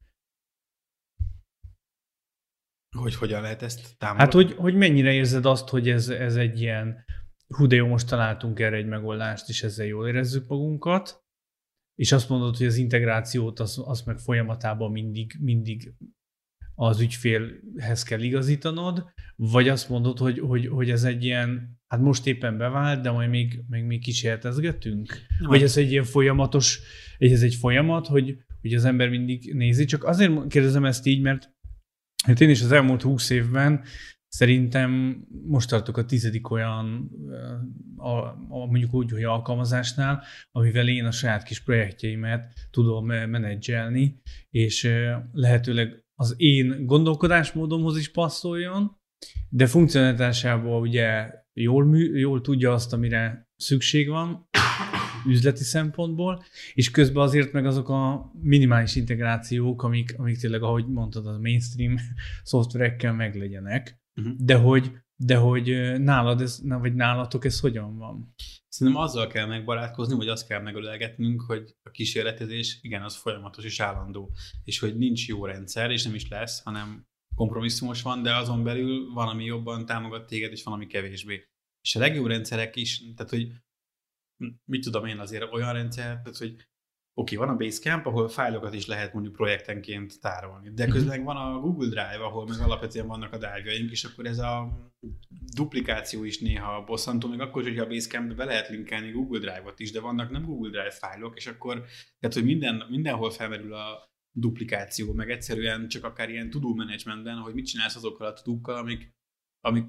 Hogy hogyan lehet ezt támogatni? Hát, hogy, hogy mennyire érzed azt, hogy ez, ez egy ilyen, hú, de jó, most találtunk erre egy megoldást, és ezzel jól érezzük magunkat, és azt mondod, hogy az integrációt az, az meg folyamatában mindig, mindig az ügyfélhez kell igazítanod, vagy azt mondod, hogy, hogy, hogy ez egy ilyen, hát most éppen bevált, de majd még, még, még kísérletezgetünk? Vagy ez egy ilyen folyamatos, ez egy folyamat, hogy, hogy az ember mindig nézi. Csak azért kérdezem ezt így, mert hát én is az elmúlt húsz évben Szerintem most tartok a tizedik olyan, a, a, mondjuk úgy, hogy alkalmazásnál, amivel én a saját kis projektjeimet tudom menedzselni, és lehetőleg az én gondolkodásmódomhoz is passzoljon, de funkcionalitásából ugye jól, mű, jól tudja azt, amire szükség van üzleti szempontból, és közben azért meg azok a minimális integrációk, amik, amik tényleg, ahogy mondtad, a mainstream szoftverekkel meglegyenek. Uh-huh. De hogy, de hogy nálad ez, vagy nálatok ez hogyan van? Szerintem azzal kell megbarátkozni, vagy azt kell megölelgetnünk, hogy a kísérletezés, igen, az folyamatos és állandó, és hogy nincs jó rendszer, és nem is lesz, hanem kompromisszumos van, de azon belül van, ami jobban támogat téged, és van, ami kevésbé. És a legjobb rendszerek is, tehát hogy mit tudom én azért olyan rendszer, tehát hogy Oké, okay, van a Basecamp, ahol fájlokat is lehet mondjuk projektenként tárolni, de mhm. közben van a Google Drive, ahol meg alapvetően vannak a drive és akkor ez a duplikáció is néha bosszantó, még akkor, hogyha a Basecamp be lehet linkelni Google Drive-ot is, de vannak nem Google Drive fájlok, és akkor, tehát, hogy minden, mindenhol felmerül a duplikáció, meg egyszerűen csak akár ilyen tudó managementben, hogy mit csinálsz azokkal a tudókkal, amik, amik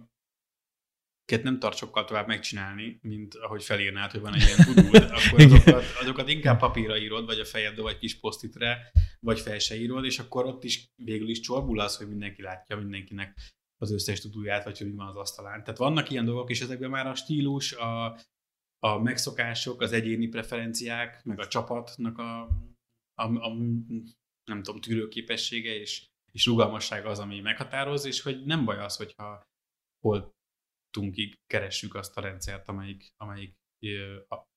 nem tart sokkal tovább megcsinálni, mint ahogy felírnád, hogy van egy ilyen tudó, akkor azokat, azokat inkább papírra írod, vagy a fejedbe, vagy kis posztitre, vagy fel se írod, és akkor ott is végül is csorbul az, hogy mindenki látja mindenkinek az összes tudóját, vagy hogy mi van az asztalán. Tehát vannak ilyen dolgok, és ezekben már a stílus, a, a megszokások, az egyéni preferenciák, meg a csapatnak a, a, a nem tudom, tűrőképessége és, és rugalmassága az, ami meghatároz, és hogy nem baj az, hogyha hol tunkig keressük azt a rendszert, amelyik, amelyik,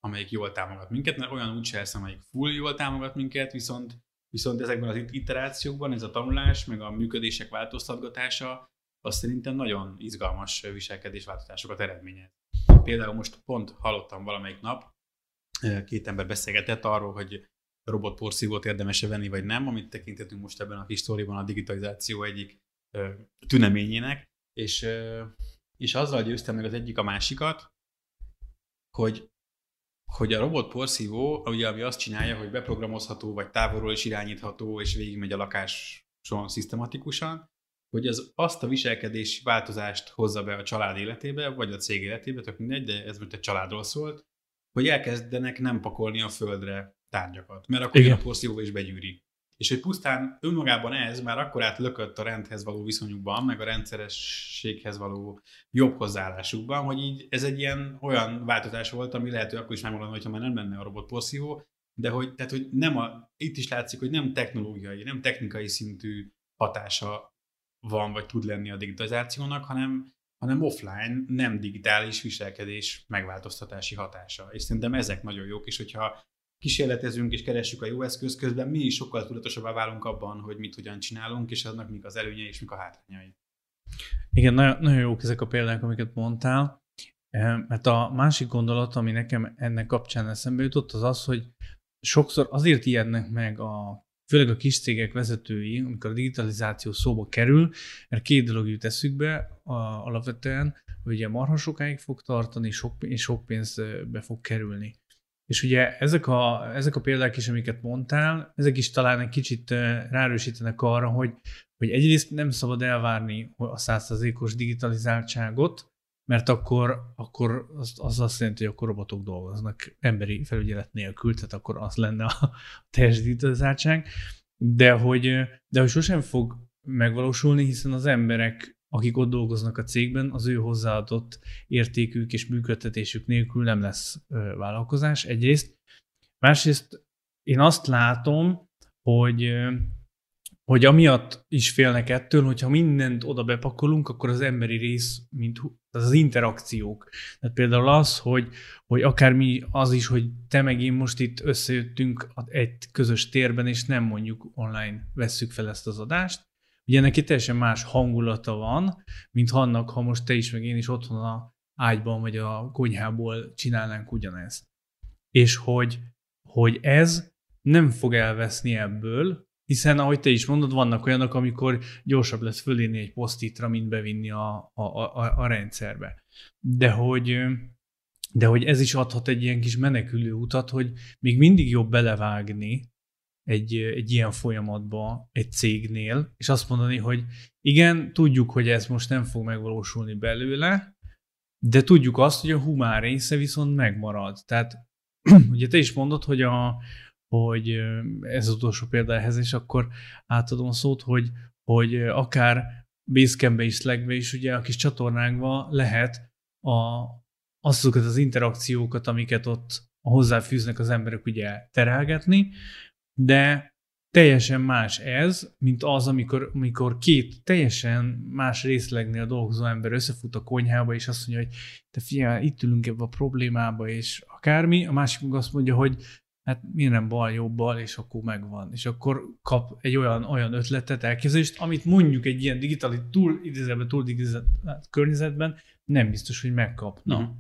amelyik jól támogat minket, mert olyan úgy lesz, amelyik full jól támogat minket, viszont, viszont ezekben az iterációkban ez a tanulás, meg a működések változtatgatása, az szerintem nagyon izgalmas viselkedésváltozásokat eredményez. Például most pont hallottam valamelyik nap, két ember beszélgetett arról, hogy robotporszívót érdemes-e venni, vagy nem, amit tekintetünk most ebben a kis a digitalizáció egyik tüneményének, és és azzal győztem meg az egyik a másikat, hogy, hogy a robot porszívó, ugye, ami azt csinálja, hogy beprogramozható, vagy távolról is irányítható, és végigmegy a lakás szisztematikusan, hogy az azt a viselkedési változást hozza be a család életébe, vagy a cég életébe, tök mindegy, de ez most egy családról szólt, hogy elkezdenek nem pakolni a földre tárgyakat, mert akkor Igen. a porszívóba is begyűri. És hogy pusztán önmagában ez már akkor átlökött a rendhez való viszonyukban, meg a rendszerességhez való jobb hozzáállásukban, hogy így ez egy ilyen olyan változás volt, ami lehet, hogy akkor is megmondani, hogyha már nem lenne a robotporszívó, de hogy, tehát, hogy nem a, itt is látszik, hogy nem technológiai, nem technikai szintű hatása van, vagy tud lenni a digitalizációnak, hanem, hanem offline, nem digitális viselkedés megváltoztatási hatása. És szerintem ezek nagyon jók, és hogyha kísérletezünk és keressük a jó eszköz közben, mi is sokkal tudatosabbá válunk abban, hogy mit hogyan csinálunk, és annak mik az előnyei és mik a hátrányai. Igen, nagyon, nagyon jók ezek a példák, amiket mondtál, mert a másik gondolat, ami nekem ennek kapcsán eszembe jutott, az az, hogy sokszor azért ijednek meg a főleg a kis cégek vezetői, amikor a digitalizáció szóba kerül, mert két dolog jut eszükbe a, alapvetően, hogy ugye marha sokáig fog tartani, sok, és sok pénzbe fog kerülni. És ugye ezek a, ezek a példák is, amiket mondtál, ezek is talán egy kicsit ráerősítenek arra, hogy, hogy egyrészt nem szabad elvárni a százszerzékos digitalizáltságot, mert akkor, akkor az, az azt jelenti, hogy akkor robotok dolgoznak emberi felügyelet nélkül, tehát akkor az lenne a teljes digitalizáltság, de hogy, de hogy sosem fog megvalósulni, hiszen az emberek, akik ott dolgoznak a cégben, az ő hozzáadott értékük és működtetésük nélkül nem lesz vállalkozás egyrészt. Másrészt én azt látom, hogy hogy amiatt is félnek ettől, hogyha mindent oda bepakolunk, akkor az emberi rész, mint az interakciók. Tehát például az, hogy, hogy akármi az is, hogy te meg én most itt összejöttünk egy közös térben, és nem mondjuk online vesszük fel ezt az adást. Ugye neki teljesen más hangulata van, mint annak, ha most te is, meg én is otthon a ágyban, vagy a konyhából csinálnánk ugyanezt. És hogy, hogy ez nem fog elveszni ebből, hiszen, ahogy te is mondod, vannak olyanok, amikor gyorsabb lesz fölírni egy posztitra, mint bevinni a, a, a, a rendszerbe. De hogy, de hogy ez is adhat egy ilyen kis menekülő utat, hogy még mindig jobb belevágni egy, egy ilyen folyamatba egy cégnél, és azt mondani, hogy igen, tudjuk, hogy ez most nem fog megvalósulni belőle, de tudjuk azt, hogy a humán része viszont megmarad. Tehát ugye te is mondod, hogy a, hogy ez az utolsó példa ehhez, és akkor átadom a szót, hogy, hogy akár Basecamp-be is, Slack-be is, ugye a kis csatornánkban lehet a, azokat az interakciókat, amiket ott hozzáfűznek az emberek ugye terelgetni, de teljesen más ez, mint az, amikor, amikor két teljesen más részlegnél dolgozó ember összefut a konyhába, és azt mondja, hogy te figyelj, itt ülünk ebbe a problémába, és akármi, a másik meg azt mondja, hogy hát miért nem bal, jobb, bal, és akkor megvan. És akkor kap egy olyan, olyan ötletet, elképzelést, amit mondjuk egy ilyen digitális, túl idézőben, túl digitális környezetben nem biztos, hogy megkapna. Uh-huh.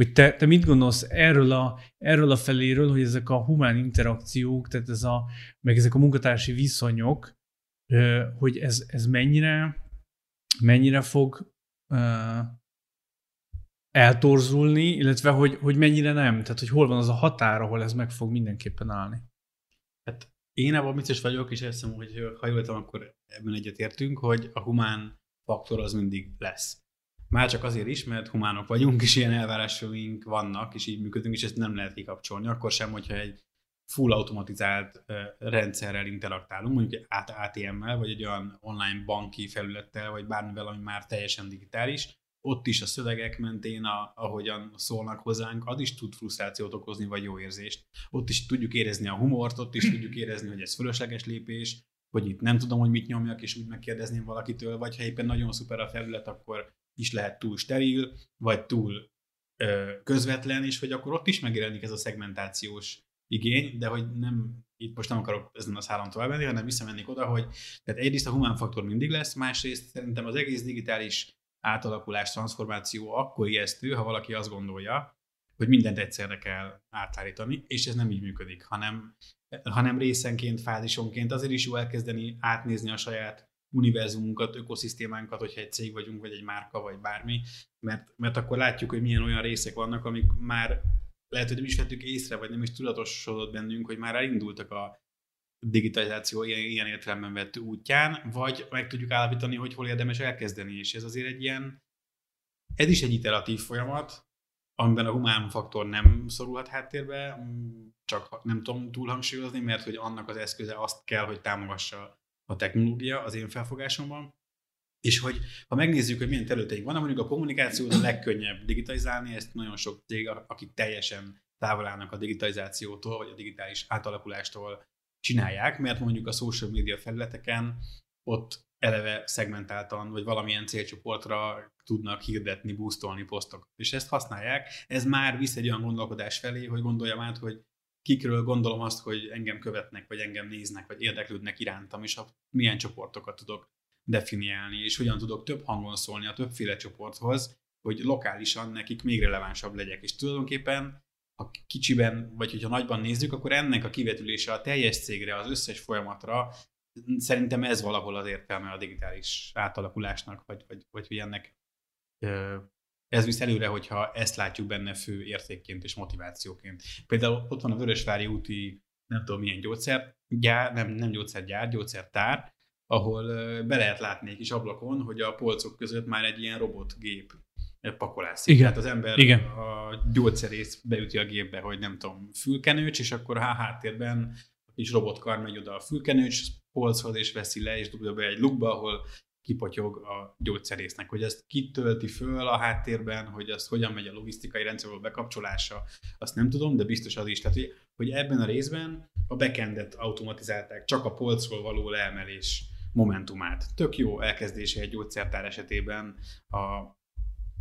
Hogy te, te mit gondolsz erről a, erről a feléről, hogy ezek a humán interakciók, tehát ez a, meg ezek a munkatársi viszonyok, hogy ez, ez mennyire, mennyire fog eltorzulni, illetve hogy, hogy mennyire nem, tehát hogy hol van az a határ, ahol ez meg fog mindenképpen állni. Hát én abban biztos vagyok, és azt hiszem, hogy ha jól akkor ebben egyetértünk, hogy a humán faktor az mindig lesz. Már csak azért is, mert humánok vagyunk, és ilyen elvárásaink vannak, és így működünk, és ezt nem lehet kikapcsolni. Akkor sem, hogyha egy full automatizált rendszerrel interaktálunk, mondjuk egy ATM-mel, vagy egy olyan online banki felülettel, vagy bármivel, ami már teljesen digitális, ott is a szövegek mentén, a, ahogyan szólnak hozzánk, az is tud frusztrációt okozni, vagy jó érzést. Ott is tudjuk érezni a humort, ott is tudjuk érezni, hogy ez fölösleges lépés, hogy itt nem tudom, hogy mit nyomjak, és úgy megkérdezném valakitől, vagy ha éppen nagyon szuper a felület, akkor is lehet túl steril, vagy túl ö, közvetlen, és hogy akkor ott is megjelenik ez a szegmentációs igény, de hogy nem, itt most nem akarok ezen a szálon tovább menni, hanem visszamennék oda, hogy tehát egyrészt a humán faktor mindig lesz, másrészt szerintem az egész digitális átalakulás, transformáció akkor ijesztő, ha valaki azt gondolja, hogy mindent egyszerre kell átállítani, és ez nem így működik, hanem, hanem részenként, fázisonként azért is jó elkezdeni átnézni a saját univerzumunkat, ökoszisztémánkat, hogyha egy cég vagyunk, vagy egy márka, vagy bármi, mert, mert akkor látjuk, hogy milyen olyan részek vannak, amik már lehet, hogy nem is vettük észre, vagy nem is tudatosodott bennünk, hogy már elindultak a digitalizáció ilyen, ilyen értelemben vett útján, vagy meg tudjuk állapítani, hogy hol érdemes elkezdeni, és ez azért egy ilyen, ez is egy iteratív folyamat, amiben a humán faktor nem szorulhat háttérbe, csak nem tudom túl hangsúlyozni, mert hogy annak az eszköze azt kell, hogy támogassa a technológia az én felfogásomban, és hogy ha megnézzük, hogy milyen területeink vannak, mondjuk a kommunikáció a legkönnyebb digitalizálni, ezt nagyon sok cég, akik teljesen távol állnak a digitalizációtól, vagy a digitális átalakulástól csinálják, mert mondjuk a social media felületeken ott eleve szegmentáltan, vagy valamilyen célcsoportra tudnak hirdetni, boostolni posztokat. És ezt használják. Ez már visz egy olyan gondolkodás felé, hogy gondoljam át, hogy kikről gondolom azt, hogy engem követnek, vagy engem néznek, vagy érdeklődnek irántam, és milyen csoportokat tudok definiálni, és hogyan tudok több hangon szólni a többféle csoporthoz, hogy lokálisan nekik még relevánsabb legyek. És tulajdonképpen, ha kicsiben, vagy hogyha nagyban nézzük, akkor ennek a kivetülése a teljes cégre, az összes folyamatra, szerintem ez valahol az értelme a digitális átalakulásnak, vagy, vagy, vagy hogy ennek ez visz előre, hogyha ezt látjuk benne fő értékként és motivációként. Például ott van a Vörösvári úti, nem tudom milyen gyógyszergyár, nem, nem gyógyszergyár, gyógyszertár, ahol be lehet látni egy kis ablakon, hogy a polcok között már egy ilyen robotgép pakolászik. Igen. Tehát az ember Igen. a gyógyszerész beüti a gépbe, hogy nem tudom, fülkenőcs, és akkor a háttérben a kis robotkar megy oda a fülkenőcs polchoz, és veszi le, és dugja be egy lukba, ahol kipotyog a gyógyszerésznek, hogy ezt kitölti föl a háttérben, hogy azt hogyan megy a logisztikai rendszerből bekapcsolása, azt nem tudom, de biztos az is. Tehát, hogy, hogy ebben a részben a backendet automatizálták, csak a polcról való leemelés momentumát. Tök jó elkezdése egy gyógyszertár esetében a,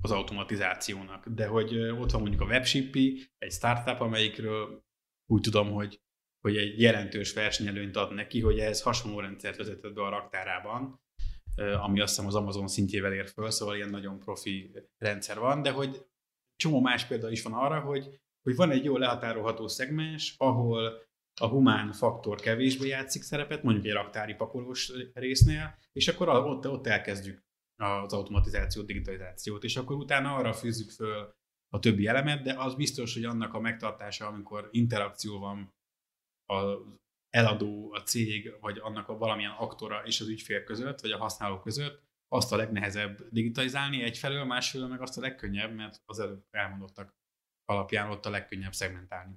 az automatizációnak, de hogy ott van mondjuk a Webshippy, egy startup, amelyikről úgy tudom, hogy, hogy egy jelentős versenyelőnyt ad neki, hogy ehhez hasonló rendszert vezetett be a raktárában, ami azt hiszem az Amazon szintjével ér föl, szóval ilyen nagyon profi rendszer van, de hogy csomó más példa is van arra, hogy, hogy van egy jó lehatárolható szegmens, ahol a humán faktor kevésbé játszik szerepet, mondjuk egy raktári pakolós résznél, és akkor ott, ott elkezdjük az automatizációt, digitalizációt, és akkor utána arra fűzzük föl a többi elemet, de az biztos, hogy annak a megtartása, amikor interakció van az eladó, a cég, vagy annak a valamilyen aktora és az ügyfél között, vagy a használó között, azt a legnehezebb digitalizálni egyfelől, másfelől meg azt a legkönnyebb, mert az előbb elmondottak alapján ott a legkönnyebb szegmentálni.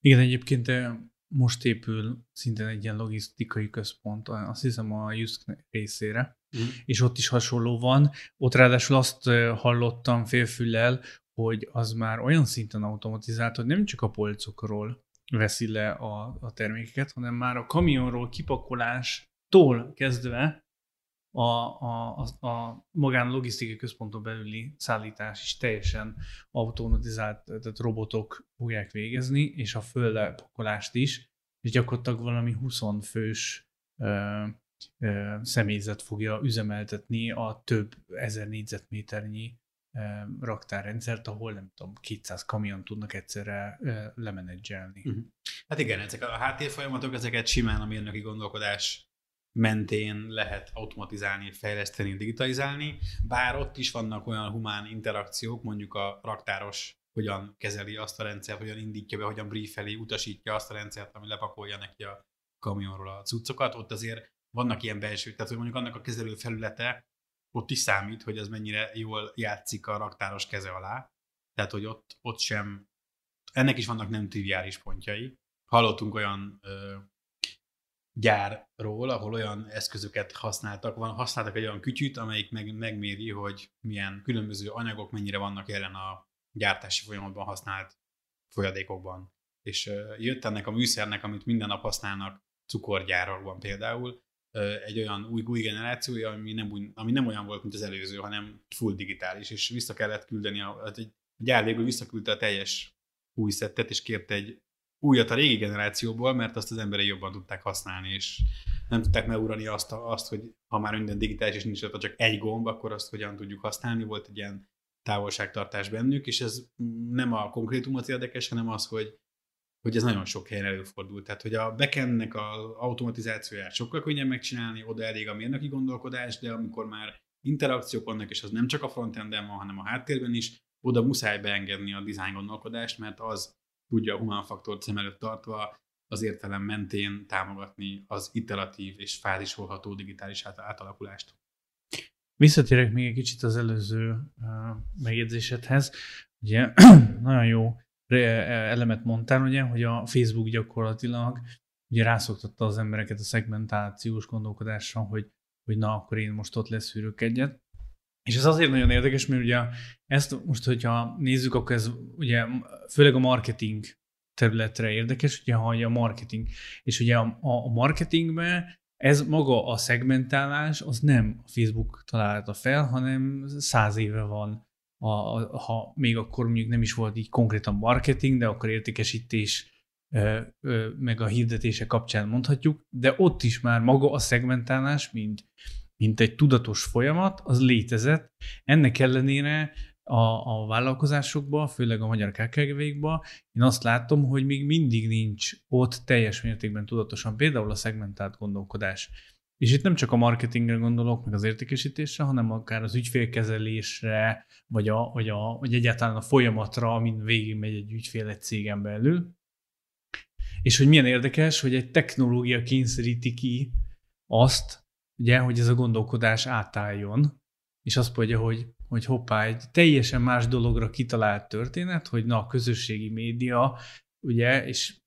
Igen, egyébként eh, most épül szintén egy ilyen logisztikai központ, azt hiszem a Jusk részére, mm. és ott is hasonló van. Ott ráadásul azt eh, hallottam félfüllel, hogy az már olyan szinten automatizált, hogy nem csak a polcokról veszi le a, a termékeket, hanem már a kamionról kipakolástól kezdve a, a, a, a magán logisztikai központon belüli szállítás is teljesen automatizált, tehát robotok fogják végezni, és a földlepakolást is, és gyakorlatilag valami 20 fős ö, ö, személyzet fogja üzemeltetni a több ezer négyzetméternyi raktárrendszert, ahol nem tudom, 200 kamion tudnak egyszerre lemenedzselni. Uh-huh. Hát igen, ezek a háttérfolyamatok, ezeket simán a mérnöki gondolkodás mentén lehet automatizálni, fejleszteni, digitalizálni, bár ott is vannak olyan humán interakciók, mondjuk a raktáros hogyan kezeli azt a rendszert, hogyan indítja be, hogyan briefeli, utasítja azt a rendszert, ami lepakolja neki a kamionról a cuccokat, ott azért vannak ilyen belső, tehát hogy mondjuk annak a kezelő felülete ott is számít, hogy az mennyire jól játszik a raktáros keze alá. Tehát, hogy ott, ott sem, ennek is vannak nem triviális pontjai. Hallottunk olyan ö, gyárról, ahol olyan eszközöket használtak, van, használtak egy olyan kütyűt, amelyik meg, megméri, hogy milyen különböző anyagok mennyire vannak jelen a gyártási folyamatban használt folyadékokban. És ö, jött ennek a műszernek, amit minden nap használnak cukorgyárakban például, egy olyan új, új generációja, ami nem, úgy, ami nem olyan volt, mint az előző, hanem full digitális, és vissza kellett küldeni, a, a gyár végül visszaküldte a teljes új szettet, és kérte egy újat a régi generációból, mert azt az emberei jobban tudták használni, és nem tudták megurani azt, azt, hogy ha már minden digitális, és nincs ott csak egy gomb, akkor azt hogyan tudjuk használni. Volt egy ilyen távolságtartás bennük, és ez nem a konkrétumot érdekes, hanem az, hogy hogy ez nagyon sok helyen előfordul. Tehát, hogy a backendnek az automatizációját sokkal könnyebb megcsinálni, oda elég a mérnöki gondolkodás, de amikor már interakciók vannak, és az nem csak a frontenden van, hanem a háttérben is, oda muszáj beengedni a design gondolkodást, mert az tudja a human faktort szem előtt tartva az értelem mentén támogatni az iteratív és fázisolható digitális átalakulást. Visszatérek még egy kicsit az előző megjegyzésedhez. Ugye nagyon jó elemet mondtál, ugye, hogy a Facebook gyakorlatilag ugye rászoktatta az embereket a szegmentációs gondolkodásra, hogy, hogy na, akkor én most ott leszűrök egyet. És ez azért nagyon érdekes, mert ugye ezt most, hogyha nézzük, akkor ez ugye főleg a marketing területre érdekes, ugye, ha a marketing, és ugye a, a marketingben ez maga a szegmentálás, az nem a Facebook találta fel, hanem száz éve van, a, a, ha még akkor mondjuk nem is volt így konkrétan marketing, de akkor értékesítés, meg a hirdetése kapcsán mondhatjuk, de ott is már maga a szegmentálás, mint, mint egy tudatos folyamat, az létezett. Ennek ellenére a, a vállalkozásokban, főleg a magyar KKV-kban, én azt látom, hogy még mindig nincs ott teljes mértékben tudatosan például a szegmentált gondolkodás. És itt nem csak a marketingre gondolok, meg az értékesítésre, hanem akár az ügyfélkezelésre, vagy, a, vagy, a, vagy egyáltalán a folyamatra, amin végigmegy egy ügyfél egy cégen belül. És hogy milyen érdekes, hogy egy technológia kényszeríti ki azt, ugye, hogy ez a gondolkodás átálljon, és azt mondja, hogy, hogy hoppá, egy teljesen más dologra kitalált történet, hogy na, a közösségi média, ugye, és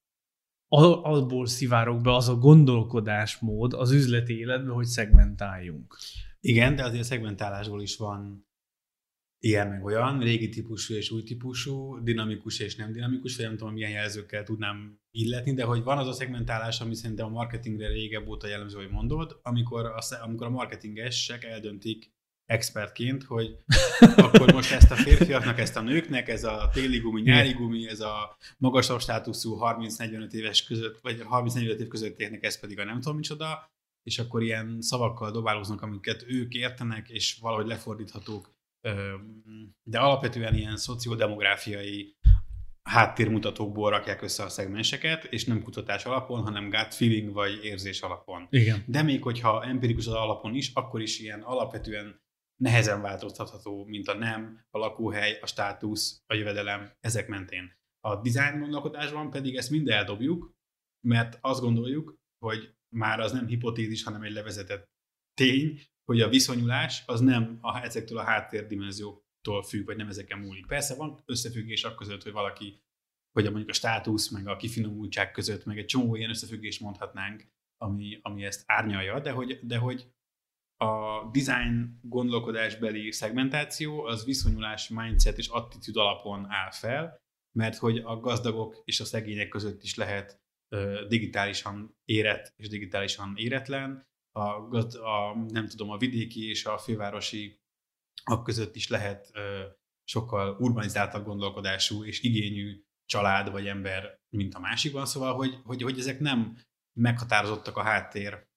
abból szivárok be az a gondolkodásmód az üzleti életbe, hogy szegmentáljunk. Igen, de azért a szegmentálásból is van ilyen meg olyan, régi típusú és új típusú, dinamikus és nem dinamikus, vagy nem tudom, milyen jelzőkkel tudnám illetni, de hogy van az a szegmentálás, ami szerintem a marketingre régebb óta jellemző, hogy mondod, amikor a, amikor a marketingesek eldöntik expertként, hogy akkor most ezt a férfiaknak, ezt a nőknek, ez a téli gumi, nyári gumi, ez a magasabb státuszú 30-45 éves között, vagy 30-45 év közöttieknek ez pedig a nem tudom micsoda, és akkor ilyen szavakkal dobálóznak, amiket ők értenek, és valahogy lefordíthatók de alapvetően ilyen szociodemográfiai háttérmutatókból rakják össze a szegmenseket, és nem kutatás alapon, hanem gut feeling vagy érzés alapon. Igen. De még hogyha empirikus az alapon is, akkor is ilyen alapvetően nehezen változtatható, mint a nem, a lakóhely, a státusz, a jövedelem, ezek mentén. A design gondolkodásban pedig ezt mind eldobjuk, mert azt gondoljuk, hogy már az nem hipotézis, hanem egy levezetett tény, hogy a viszonyulás az nem a, ezektől a háttérdimenzióktól függ, vagy nem ezeken múlik. Persze van összefüggés a között, hogy valaki, hogy a mondjuk a státusz, meg a kifinomultság között, meg egy csomó ilyen összefüggést mondhatnánk, ami, ami ezt árnyalja, de hogy, de hogy a design gondolkodásbeli szegmentáció az viszonyulás, mindset és attitűd alapon áll fel, mert hogy a gazdagok és a szegények között is lehet digitálisan érett és digitálisan éretlen, a, a, nem tudom, a vidéki és a fővárosi ak között is lehet ö, sokkal urbanizáltabb gondolkodású és igényű család vagy ember, mint a másikban, szóval, hogy, hogy, hogy ezek nem meghatározottak a háttér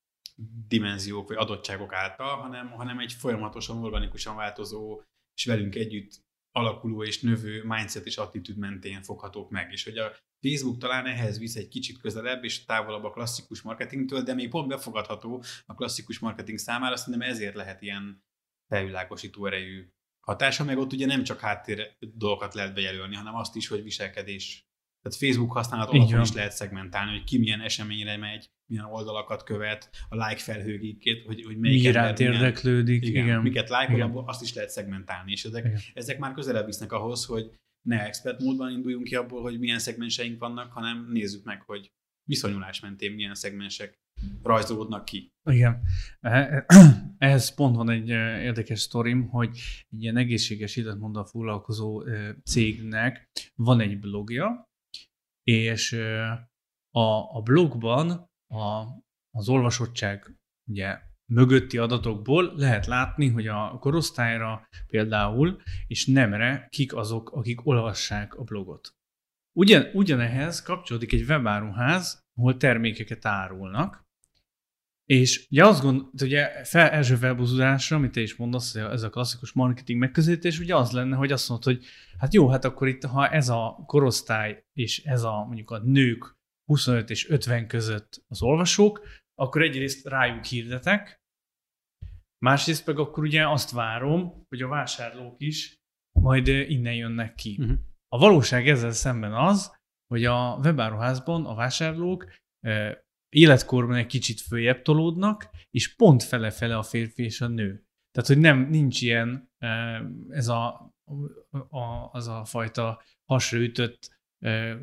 dimenziók vagy adottságok által, hanem, hanem egy folyamatosan, organikusan változó és velünk együtt alakuló és növő mindset és attitűd mentén foghatók meg. És hogy a Facebook talán ehhez visz egy kicsit közelebb és távolabb a klasszikus marketingtől, de még pont befogadható a klasszikus marketing számára, szerintem ezért lehet ilyen felvilágosító erejű hatása, meg ott ugye nem csak háttér dolgokat lehet bejelölni, hanem azt is, hogy viselkedés. Tehát Facebook használat alapon is lehet szegmentálni, hogy ki milyen eseményre megy, milyen oldalakat követ, a like felhőgékét, hogy, hogy melyik Mi iránt érdeklődik, igen, igen. miket lájkol, azt is lehet szegmentálni, és ezek, ezek már közelebb visznek ahhoz, hogy ne expert módban induljunk ki abból, hogy milyen szegmenseink vannak, hanem nézzük meg, hogy viszonyulás mentén milyen szegmensek rajzolódnak ki. Igen. Ehhez pont van egy érdekes sztorim, hogy egy ilyen egészséges életmóddal foglalkozó cégnek van egy blogja, és a, a blogban a, az olvasottság ugye mögötti adatokból lehet látni, hogy a korosztályra például, és nemre kik azok, akik olvassák a blogot. Ugyan, ugyanehhez kapcsolódik egy webáruház, ahol termékeket árulnak, és ugye azt gondolom, ugye fel, első felbuzulásra, amit te is mondasz, hogy ez a klasszikus marketing megközelítés, ugye az lenne, hogy azt mondod, hogy hát jó, hát akkor itt, ha ez a korosztály és ez a mondjuk a nők 25 és 50 között az olvasók, akkor egyrészt rájuk hirdetek, másrészt meg akkor ugye azt várom, hogy a vásárlók is majd innen jönnek ki. Uh-huh. A valóság ezzel szemben az, hogy a webáruházban a vásárlók életkorban egy kicsit följebb tolódnak, és pont fele-fele a férfi és a nő. Tehát, hogy nem, nincs ilyen ez a, a, az a fajta hasra ütött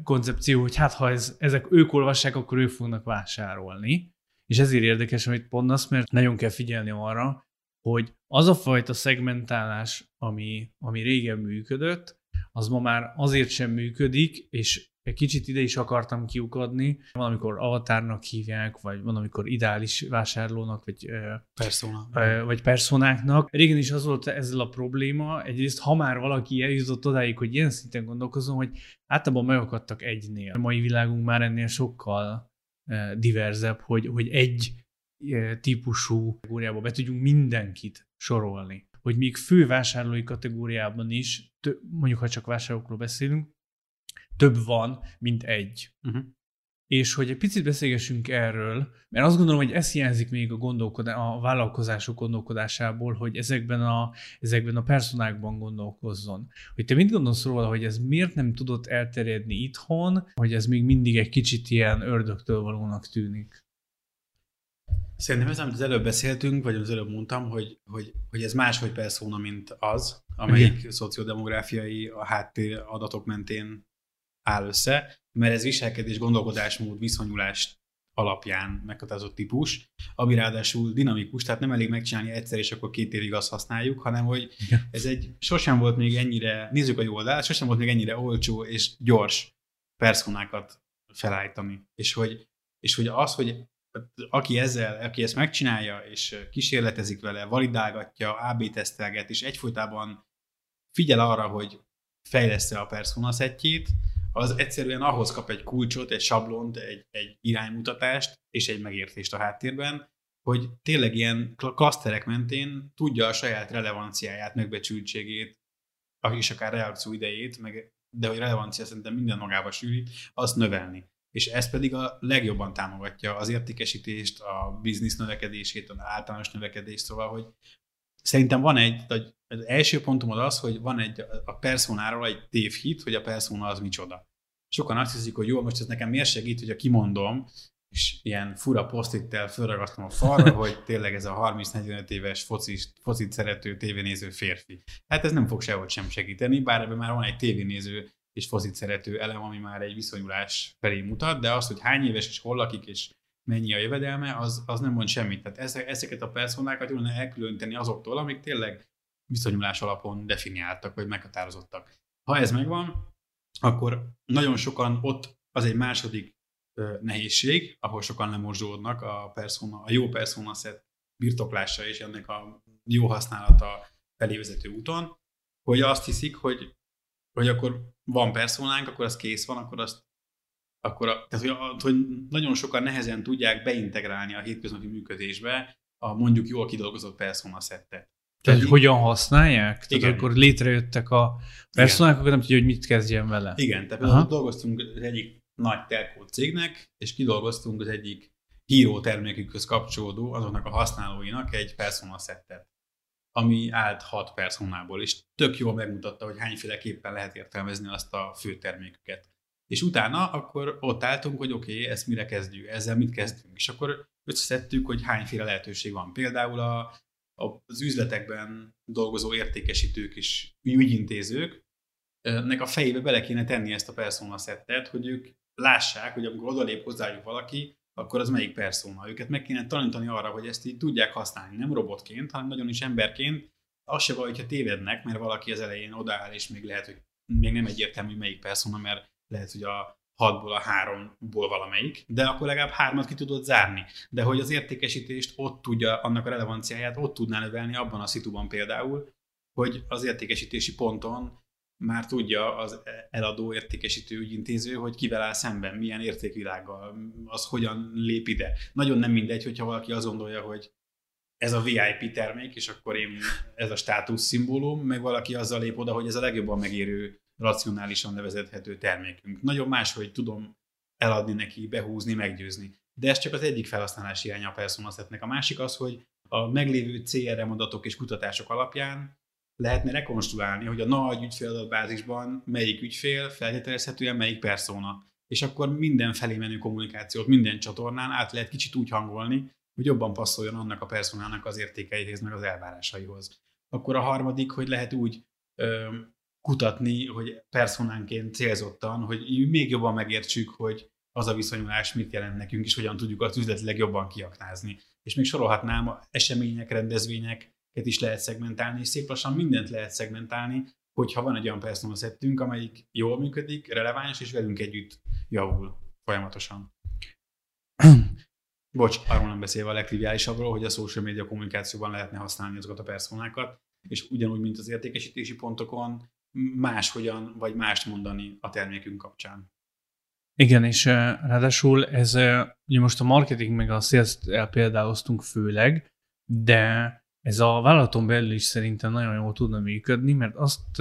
koncepció, hogy hát ha ez, ezek ők olvassák, akkor ők fognak vásárolni. És ezért érdekes, amit mondasz, mert nagyon kell figyelni arra, hogy az a fajta szegmentálás, ami, ami régen működött, az ma már azért sem működik, és egy kicsit ide is akartam kiukadni. Van, amikor avatárnak hívják, vagy van, amikor ideális vásárlónak, vagy, Persona. vagy personáknak. Régen is az volt ezzel a probléma, egyrészt ha már valaki eljutott odáig, hogy ilyen szinten gondolkozom, hogy általában megakadtak egynél. A mai világunk már ennél sokkal diverzebb, hogy, hogy egy típusú kategóriába be tudjunk mindenkit sorolni. Hogy még fő vásárlói kategóriában is, mondjuk ha csak vásárlókról beszélünk, több van, mint egy. Uh-huh. És hogy egy picit beszélgessünk erről, mert azt gondolom, hogy ez hiányzik még a, gondolkodá- a vállalkozások gondolkodásából, hogy ezekben a, ezekben a personákban gondolkozzon. Hogy te mit gondolsz róla, hogy ez miért nem tudott elterjedni itthon, hogy ez még mindig egy kicsit ilyen ördögtől valónak tűnik? Szerintem ez, amit az előbb beszéltünk, vagy az előbb mondtam, hogy, hogy, hogy ez máshogy perszóna, mint az, amelyik Igen. szociodemográfiai a háttér adatok mentén áll össze, mert ez viselkedés, gondolkodásmód, viszonyulás alapján meghatározott típus, ami ráadásul dinamikus, tehát nem elég megcsinálni egyszer, és akkor két évig azt használjuk, hanem hogy ez egy, sosem volt még ennyire, nézzük a jó oldalt, sosem volt még ennyire olcsó és gyors personákat felállítani. És hogy, és hogy az, hogy aki ezzel, aki ezt megcsinálja, és kísérletezik vele, validálgatja, AB tesztelget, és egyfolytában figyel arra, hogy fejlesz a persona szettjét, az egyszerűen ahhoz kap egy kulcsot, egy sablont, egy, egy iránymutatást és egy megértést a háttérben, hogy tényleg ilyen klaszterek mentén tudja a saját relevanciáját, megbecsültségét, és akár reakció idejét, meg, de hogy relevancia szerintem minden magába sűrít, azt növelni. És ez pedig a legjobban támogatja az értékesítést, a biznisz növekedését, az általános növekedést, szóval, hogy szerintem van egy, az első pontom az az, hogy van egy a personáról egy tévhit, hogy a persona az micsoda. Sokan azt hiszik, hogy jó, most ez nekem miért segít, hogyha kimondom, és ilyen fura posztittel fölragasztom a falra, hogy tényleg ez a 30-45 éves focit, focit szerető tévénéző férfi. Hát ez nem fog sehogy sem segíteni, bár ebben már van egy tévénéző és focit szerető elem, ami már egy viszonyulás felé mutat, de az, hogy hány éves és hol lakik, és mennyi a jövedelme, az, az nem mond semmit. Tehát ezeket a personákat jól elkülöníteni azoktól, amik tényleg viszonyulás alapon definiáltak, vagy meghatározottak. Ha ez megvan, akkor nagyon sokan ott az egy második nehézség, ahol sokan lemorzsódnak a, persona, a jó persona set birtoklása és ennek a jó használata felé vezető úton, hogy azt hiszik, hogy, hogy akkor van personánk, akkor az kész van, akkor azt akkor a, tehát, hogy, hogy nagyon sokan nehezen tudják beintegrálni a hétköznapi működésbe a mondjuk jól kidolgozott persona szettet. Tehát, hogy hogyan használják? Igen. Tehát akkor létrejöttek a personák, akkor nem tudja, hogy mit kezdjen vele. Igen, tehát például dolgoztunk az egyik nagy telkó cégnek, és kidolgoztunk az egyik híró termékükhöz kapcsolódó azoknak a használóinak egy persona szettet, ami állt hat personából, és tök jól megmutatta, hogy hányféleképpen lehet értelmezni azt a fő terméküket. És utána akkor ott álltunk, hogy oké, okay, ezt mire kezdjük, ezzel mit kezdünk, és akkor összeszedtük, hogy hányféle lehetőség van. Például a az üzletekben dolgozó értékesítők és ügyintézők, nek a fejébe bele kéne tenni ezt a persona szettet, hogy ők lássák, hogy amikor odalép hozzájuk valaki, akkor az melyik persona. Őket meg kéne tanítani arra, hogy ezt így tudják használni, nem robotként, hanem nagyon is emberként. Az se baj, hogyha tévednek, mert valaki az elején odaáll, és még lehet, hogy még nem egyértelmű, melyik persona, mert lehet, hogy a hatból a háromból valamelyik, de akkor legalább hármat ki tudod zárni. De hogy az értékesítést ott tudja, annak a relevanciáját ott tudná növelni abban a szituban például, hogy az értékesítési ponton már tudja az eladó értékesítő ügyintéző, hogy kivel áll szemben, milyen értékvilággal, az hogyan lép ide. Nagyon nem mindegy, hogyha valaki azt gondolja, hogy ez a VIP termék, és akkor én ez a státusz szimbólum, meg valaki azzal lép oda, hogy ez a legjobban megérő racionálisan levezethető termékünk. Nagyon máshogy tudom eladni neki, behúzni, meggyőzni. De ez csak az egyik felhasználási iránya a personaszetnek. A másik az, hogy a meglévő CRM adatok és kutatások alapján lehetne rekonstruálni, hogy a nagy ügyféladatbázisban melyik ügyfél feltételezhetően melyik persona. és akkor minden felé menő kommunikációt minden csatornán át lehet kicsit úgy hangolni, hogy jobban passzoljon annak a personának az értékeihez, meg az elvárásaihoz. Akkor a harmadik, hogy lehet úgy kutatni, hogy personánként célzottan, hogy még jobban megértsük, hogy az a viszonyulás mit jelent nekünk, és hogyan tudjuk az üzletileg jobban kiaknázni. És még sorolhatnám, események, rendezvényeket is lehet szegmentálni, és szép lassan mindent lehet szegmentálni, hogyha van egy olyan personal szettünk, amelyik jól működik, releváns, és velünk együtt javul folyamatosan. Bocs, arról nem beszélve a legtriviálisabbról, hogy a social media kommunikációban lehetne használni azokat a personákat, és ugyanúgy, mint az értékesítési pontokon, máshogyan vagy mást mondani a termékünk kapcsán. Igen, és ráadásul ez ugye most a marketing meg a sales elpéldáloztunk főleg, de ez a vállalaton belül is szerintem nagyon jól tudna működni, mert azt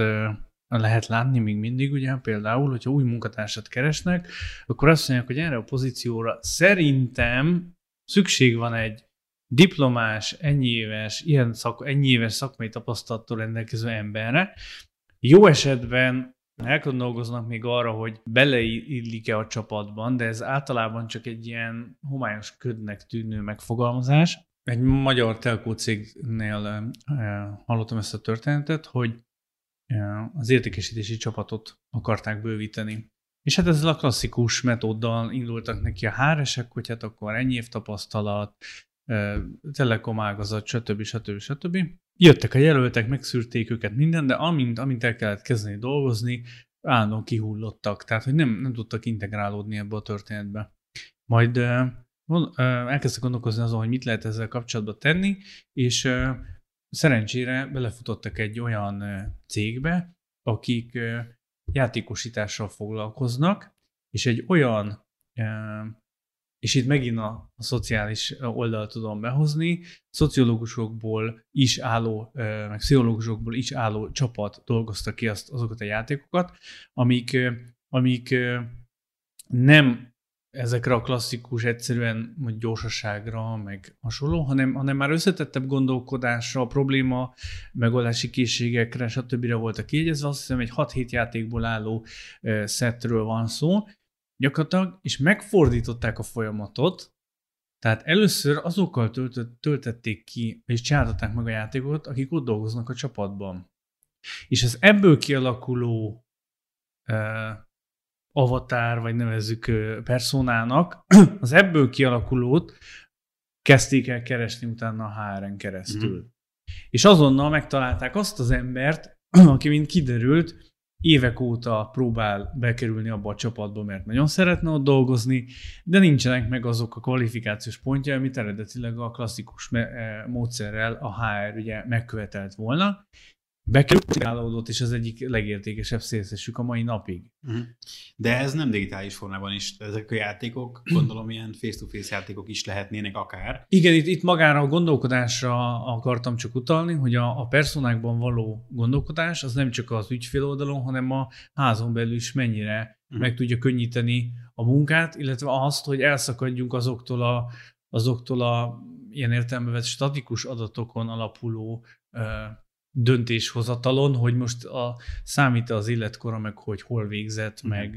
lehet látni még mindig, ugye például, hogyha új munkatársat keresnek, akkor azt mondják, hogy erre a pozícióra szerintem szükség van egy diplomás, ennyi éves, ilyen szak, ennyi éves szakmai tapasztalattól rendelkező emberre. Jó esetben elgondolkoznak még arra, hogy beleillik-e a csapatban, de ez általában csak egy ilyen homályos ködnek tűnő megfogalmazás. Egy magyar telkó cégnél hallottam ezt a történetet, hogy az értékesítési csapatot akarták bővíteni. És hát ezzel a klasszikus metóddal indultak neki a háresek, hogy hát akkor ennyi év tapasztalat, telekom ágazat, stb. stb. stb. Jöttek a jelöltek, megszűrték őket minden, de amint, amint el kellett kezdeni dolgozni, állandóan kihullottak, tehát hogy nem, nem tudtak integrálódni ebbe a történetbe. Majd elkezdtek gondolkozni azon, hogy mit lehet ezzel kapcsolatban tenni, és szerencsére belefutottak egy olyan cégbe, akik játékosítással foglalkoznak, és egy olyan, és itt megint a, a szociális oldalt tudom behozni, szociológusokból is álló, meg pszichológusokból is álló csapat dolgozta ki azt, azokat a játékokat, amik, amik nem ezekre a klasszikus, egyszerűen hogy gyorsaságra, meg hasonló, hanem, hanem már összetettebb gondolkodásra, a probléma megoldási készségekre, stb. voltak kiegyezve. Azt hiszem, egy 6-7 játékból álló szettről van szó, gyakorlatilag, és megfordították a folyamatot, tehát először azokkal töltött, töltették ki, és csináltatták meg a játékot, akik ott dolgoznak a csapatban. És az ebből kialakuló uh, avatar, vagy nevezzük personának, az ebből kialakulót kezdték el keresni utána a HR-en keresztül. Mm. És azonnal megtalálták azt az embert, aki, mint kiderült, évek óta próbál bekerülni abba a csapatba, mert nagyon szeretne ott dolgozni, de nincsenek meg azok a kvalifikációs pontja, amit eredetileg a klasszikus módszerrel a HR ugye megkövetelt volna, bekerült, és az egyik legértékesebb szélszesük a mai napig. Uh-huh. De ez nem digitális formában is. Ezek a játékok, gondolom ilyen face-to-face játékok is lehetnének akár. Igen, itt, itt magára a gondolkodásra akartam csak utalni, hogy a, a personákban való gondolkodás az nem csak az ügyfél oldalon, hanem a házon belül is mennyire uh-huh. meg tudja könnyíteni a munkát, illetve azt, hogy elszakadjunk azoktól a, azoktól a ilyen értelmevet statikus adatokon alapuló döntéshozatalon, hogy most a, számít az életkora, meg hogy hol végzett, mm. meg,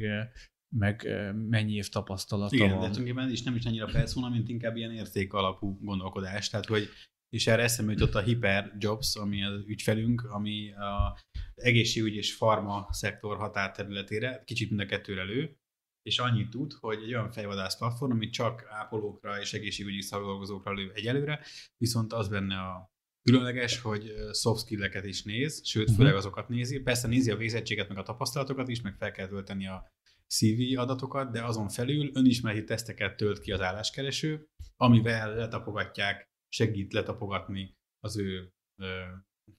meg mennyi év tapasztalata Igen, van. de tulajdonképpen is nem is annyira persona, mint inkább ilyen érték alapú gondolkodás. Tehát, hogy és erre eszembe jutott a Hyper Jobs, ami az ügyfelünk, ami a egészségügy és farma szektor határterületére, kicsit mind a kettőre elő, és annyit tud, hogy egy olyan fejvadász platform, ami csak ápolókra és egészségügyi szakdolgozókra lő egyelőre, viszont az benne a különleges, hogy soft skill-eket is néz, sőt, uh-huh. főleg azokat nézi. Persze nézi a végzettséget, meg a tapasztalatokat is, meg fel kell tölteni a CV adatokat, de azon felül önismereti teszteket tölt ki az álláskereső, amivel letapogatják, segít letapogatni az ő,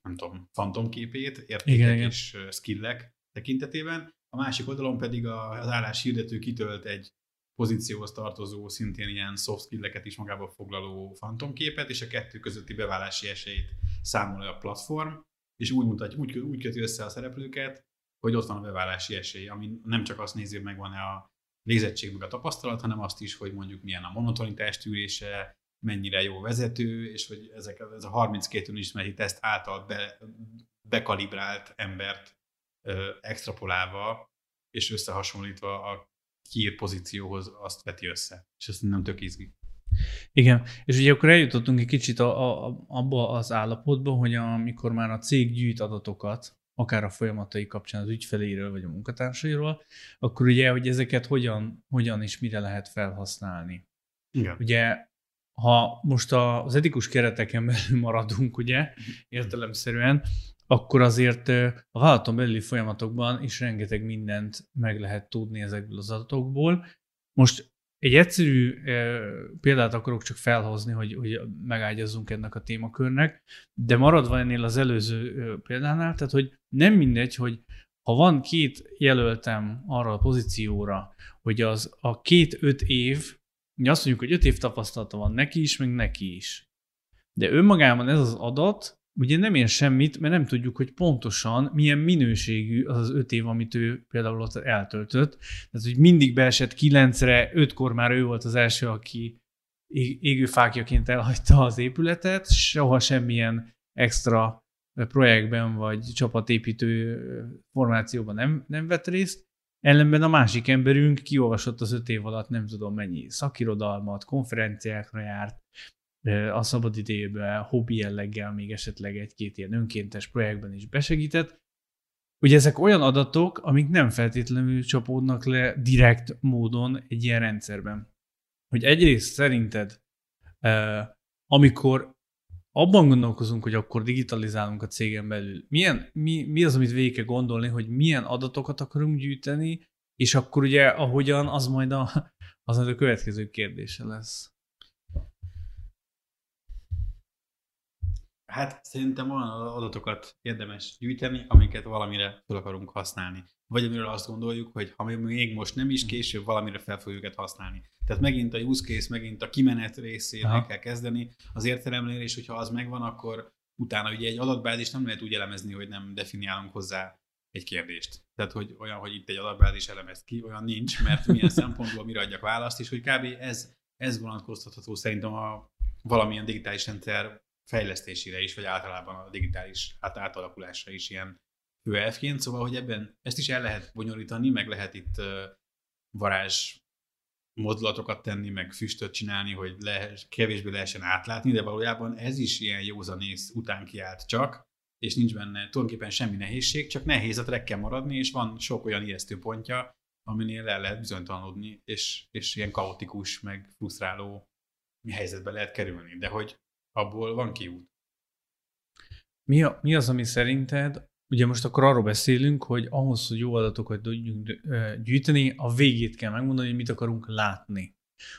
nem tudom, fantomképét, értékek igen, és igen. skillek tekintetében. A másik oldalon pedig az állás hirdető kitölt egy pozícióhoz tartozó, szintén ilyen soft skill-eket is magába foglaló fantomképet, és a kettő közötti beválási esélyt számolja a platform, és úgy, mutatja, úgy, úgy köti össze a szereplőket, hogy ott van a beválási esély, ami nem csak azt nézi, hogy megvan-e a végzettség meg a tapasztalat, hanem azt is, hogy mondjuk milyen a monotonitás tűrése, mennyire jó vezető, és hogy ezek, ez a 32 önismereti teszt által be, bekalibrált embert ö, extrapolálva és összehasonlítva a kiírt pozícióhoz azt veti össze. És ezt nem tök izgi. Igen, és ugye akkor eljutottunk egy kicsit a, a, abba az állapotba, hogy amikor már a cég gyűjt adatokat, akár a folyamatai kapcsán az ügyfeléről vagy a munkatársairól, akkor ugye, hogy ezeket hogyan, hogyan és mire lehet felhasználni. Igen. Ugye, ha most az etikus kereteken belül maradunk, ugye, értelemszerűen, akkor azért a vállalaton belüli folyamatokban is rengeteg mindent meg lehet tudni ezekből az adatokból. Most egy egyszerű példát akarok csak felhozni, hogy, hogy megágyazzunk ennek a témakörnek, de maradva ennél az előző példánál, tehát hogy nem mindegy, hogy ha van két jelöltem arra a pozícióra, hogy az a két-öt év, ugye azt mondjuk, hogy öt év tapasztalata van neki is, meg neki is. De önmagában ez az adat ugye nem ér semmit, mert nem tudjuk, hogy pontosan milyen minőségű az az öt év, amit ő például ott eltöltött. Tehát, hogy mindig beesett kilencre, ötkor már ő volt az első, aki égőfákjaként elhagyta az épületet, soha semmilyen extra projektben vagy csapatépítő formációban nem, nem vett részt. Ellenben a másik emberünk kiolvasott az öt év alatt nem tudom mennyi szakirodalmat, konferenciákra járt, a szabad idejében hobbi jelleggel még esetleg egy-két ilyen önkéntes projektben is besegített. Ugye ezek olyan adatok, amik nem feltétlenül csapódnak le direkt módon egy ilyen rendszerben. Hogy egyrészt szerinted, amikor abban gondolkozunk, hogy akkor digitalizálunk a cégen belül, milyen, mi, mi az, amit végig kell gondolni, hogy milyen adatokat akarunk gyűjteni, és akkor ugye ahogyan, az majd a, az majd a következő kérdése lesz. Hát szerintem olyan adatokat érdemes gyűjteni, amiket valamire fel akarunk használni. Vagy amiről azt gondoljuk, hogy ha még most nem is, később valamire fel fogjuk őket használni. Tehát megint a use case, megint a kimenet részére kell kezdeni. Az értelemnél, és hogyha az megvan, akkor utána ugye egy adatbázis nem lehet úgy elemezni, hogy nem definiálunk hozzá egy kérdést. Tehát, hogy olyan, hogy itt egy adatbázis elemezt ki, olyan nincs, mert milyen szempontból mire adjak választ, és hogy kb. ez, ez vonatkoztatható szerintem a valamilyen digitális rendszer fejlesztésére is, vagy általában a digitális át, átalakulásra is ilyen fő elfként, szóval, hogy ebben ezt is el lehet bonyolítani, meg lehet itt varázs mozdulatokat tenni, meg füstöt csinálni, hogy le, kevésbé lehessen átlátni, de valójában ez is ilyen józanész után kiállt csak, és nincs benne tulajdonképpen semmi nehézség, csak nehéz a trekken maradni, és van sok olyan ijesztő pontja, aminél el lehet bizonytalanodni, és, és ilyen kaotikus, meg frusztráló helyzetbe lehet kerülni. De hogy abból van kiút. Mi, a, mi az, ami szerinted, ugye most akkor arról beszélünk, hogy ahhoz, hogy jó adatokat tudjunk gyűjteni, a végét kell megmondani, hogy mit akarunk látni.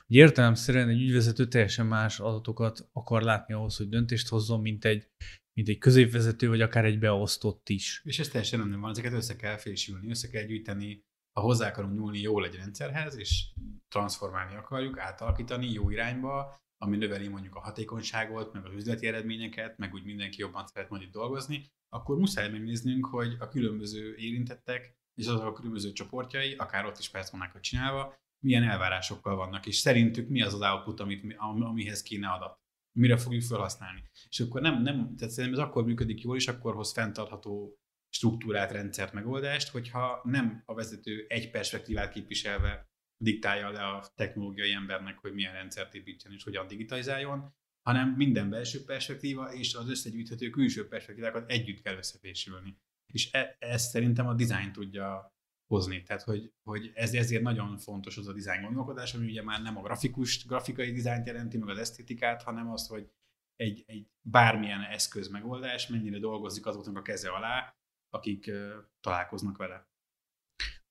Ugye értelemszerűen egy ügyvezető teljesen más adatokat akar látni ahhoz, hogy döntést hozzon, mint egy, mint egy középvezető, vagy akár egy beosztott is. És ez teljesen nem van, ezeket össze kell fésülni, össze kell gyűjteni, ha hozzá akarunk nyúlni jól egy rendszerhez, és transformálni akarjuk, átalakítani jó irányba, ami növeli mondjuk a hatékonyságot, meg az üzleti eredményeket, meg úgy mindenki jobban szeret majd itt dolgozni, akkor muszáj megnéznünk, hogy a különböző érintettek és azok a különböző csoportjai, akár ott is hogy csinálva, milyen elvárásokkal vannak, és szerintük mi az az output, amit, amihez kéne adat, mire fogjuk felhasználni. És akkor nem, nem tehát szerintem ez akkor működik jól, és akkor hoz fenntartható struktúrát, rendszert, megoldást, hogyha nem a vezető egy perspektívát képviselve diktálja le a technológiai embernek, hogy milyen rendszert építsen és hogyan digitalizáljon, hanem minden belső perspektíva és az összegyűjthető külső perspektívákat együtt kell összefésülni. És e, ezt szerintem a design tudja hozni. Tehát, hogy, hogy ez, ezért nagyon fontos az a design gondolkodás, ami ugye már nem a grafikus, grafikai dizájnt jelenti, meg az esztétikát, hanem azt, hogy egy, egy bármilyen eszköz megoldás mennyire dolgozik azoknak a keze alá, akik uh, találkoznak vele.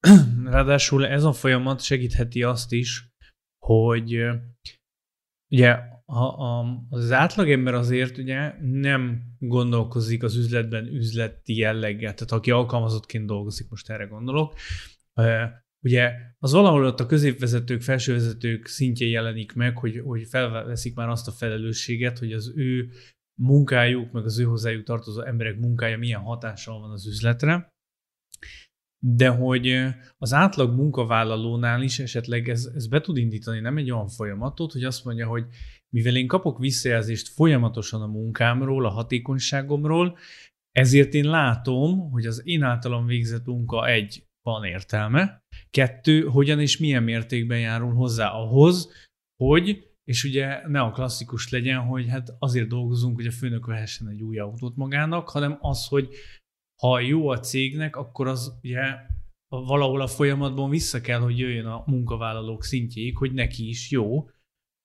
Ráadásul ez a folyamat segítheti azt is, hogy ugye a, az átlagember azért ugye nem gondolkozik az üzletben üzleti jelleggel, tehát aki alkalmazottként dolgozik, most erre gondolok, ugye az valahol ott a középvezetők, felsővezetők szintjén jelenik meg, hogy, hogy felveszik már azt a felelősséget, hogy az ő munkájuk, meg az ő hozzájuk tartozó emberek munkája milyen hatással van az üzletre, de hogy az átlag munkavállalónál is esetleg ez, ez be tud indítani nem egy olyan folyamatot, hogy azt mondja, hogy mivel én kapok visszajelzést folyamatosan a munkámról, a hatékonyságomról, ezért én látom, hogy az én általam végzett munka egy, van értelme, Kettő, hogyan és milyen mértékben járul hozzá ahhoz, hogy, és ugye ne a klasszikus legyen, hogy hát azért dolgozunk, hogy a főnök vehessen egy új autót magának, hanem az, hogy ha jó a cégnek, akkor az ugye valahol a folyamatban vissza kell, hogy jöjjön a munkavállalók szintjéig, hogy neki is jó.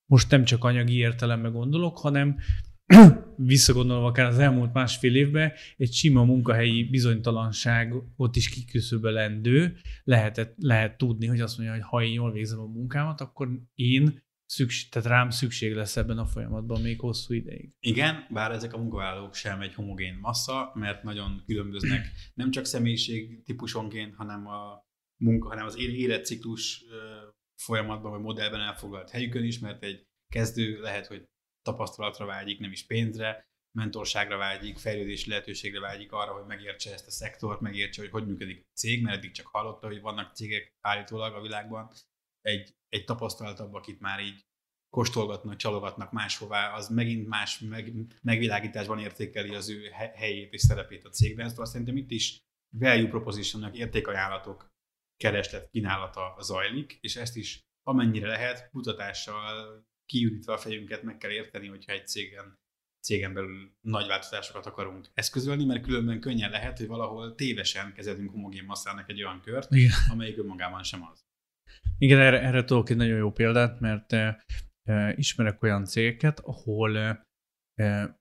Most nem csak anyagi értelemben gondolok, hanem visszagondolva akár az elmúlt másfél évben, egy sima munkahelyi bizonytalanság ott is kiküszöbölendő, lehet, lehet tudni, hogy azt mondja, hogy ha én jól végzem a munkámat, akkor én szükség, tehát rám szükség lesz ebben a folyamatban még hosszú ideig. Igen, bár ezek a munkavállalók sem egy homogén massza, mert nagyon különböznek nem csak személyiség típusonként, hanem a munka, hanem az életciklus folyamatban vagy modellben elfoglalt helyükön is, mert egy kezdő lehet, hogy tapasztalatra vágyik, nem is pénzre, mentorságra vágyik, fejlődési lehetőségre vágyik arra, hogy megértse ezt a szektort, megértse, hogy hogy működik a cég, mert eddig csak hallotta, hogy vannak cégek állítólag a világban. Egy, egy tapasztaltabb, akit már így kóstolgatnak, csalogatnak máshová, az megint más meg, megvilágításban értékeli az ő helyét és szerepét a cégben. Szóval szerintem itt is value propositionnak értékajánlatok kereslet kínálata zajlik, és ezt is amennyire lehet kutatással kiürítve a fejünket meg kell érteni, hogyha egy cégen, cégen belül nagy változásokat akarunk eszközölni, mert különben könnyen lehet, hogy valahol tévesen kezelünk homogén masszának egy olyan kört, Igen. amelyik önmagában sem az. Igen, erre, erre tudok egy nagyon jó példát, mert e, ismerek olyan cégeket, ahol e,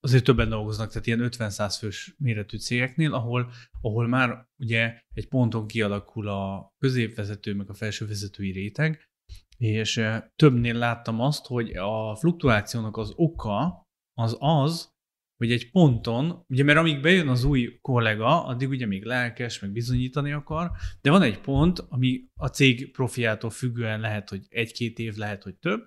azért többen dolgoznak, tehát ilyen 50-100 fős méretű cégeknél, ahol, ahol már ugye egy ponton kialakul a középvezető, meg a felsővezetői réteg, és többnél láttam azt, hogy a fluktuációnak az oka az az, hogy egy ponton, ugye mert amíg bejön az új kollega, addig ugye még lelkes, meg bizonyítani akar, de van egy pont, ami a cég profiától függően lehet, hogy egy-két év, lehet, hogy több,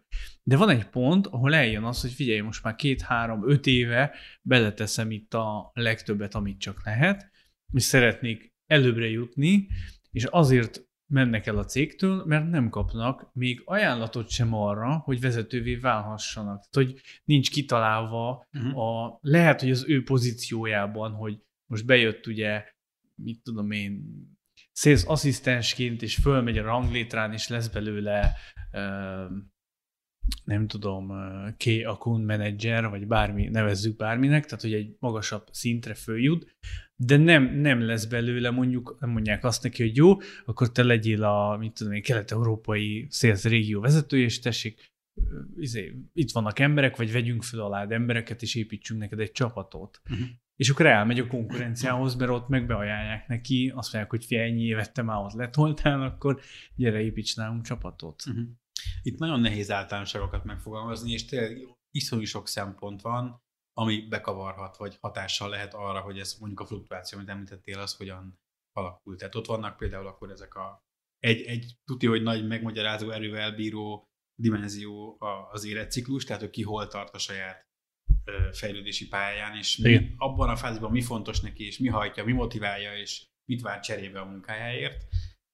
de van egy pont, ahol eljön az, hogy figyelj, most már két-három, öt éve beleteszem itt a legtöbbet, amit csak lehet, és szeretnék előbbre jutni, és azért mennek el a cégtől, mert nem kapnak még ajánlatot sem arra, hogy vezetővé válhassanak. Tehát, hogy nincs kitalálva uh-huh. a, lehet, hogy az ő pozíciójában, hogy most bejött ugye, mit tudom én, sales asszisztensként, és fölmegy a ranglétrán, és lesz belőle nem tudom, K account manager, vagy bármi, nevezzük bárminek, tehát hogy egy magasabb szintre följut, de nem, nem lesz belőle, mondjuk nem mondják azt neki, hogy jó, akkor te legyél a, mit tudom én, kelet-európai sales régió vezetője, és tessék, izé, itt vannak emberek, vagy vegyünk fel alád embereket, és építsünk neked egy csapatot. Uh-huh. És akkor elmegy a konkurenciához, mert ott meg beajánlják neki, azt mondják, hogy fél ennyi évet te már ott letoltál, akkor gyere, építs nálunk csapatot. Uh-huh. Itt nagyon nehéz általánosságokat megfogalmazni, és tényleg iszonyú sok szempont van, ami bekavarhat, vagy hatással lehet arra, hogy ez mondjuk a fluktuáció, amit említettél, az hogyan alakult. Tehát ott vannak például akkor ezek a egy, egy tuti, hogy nagy megmagyarázó erővel bíró dimenzió az életciklus, tehát hogy ki hol tart a saját fejlődési pályán, és mi, abban a fázisban mi fontos neki, és mi hajtja, mi motiválja, és mit vár cserébe a munkájáért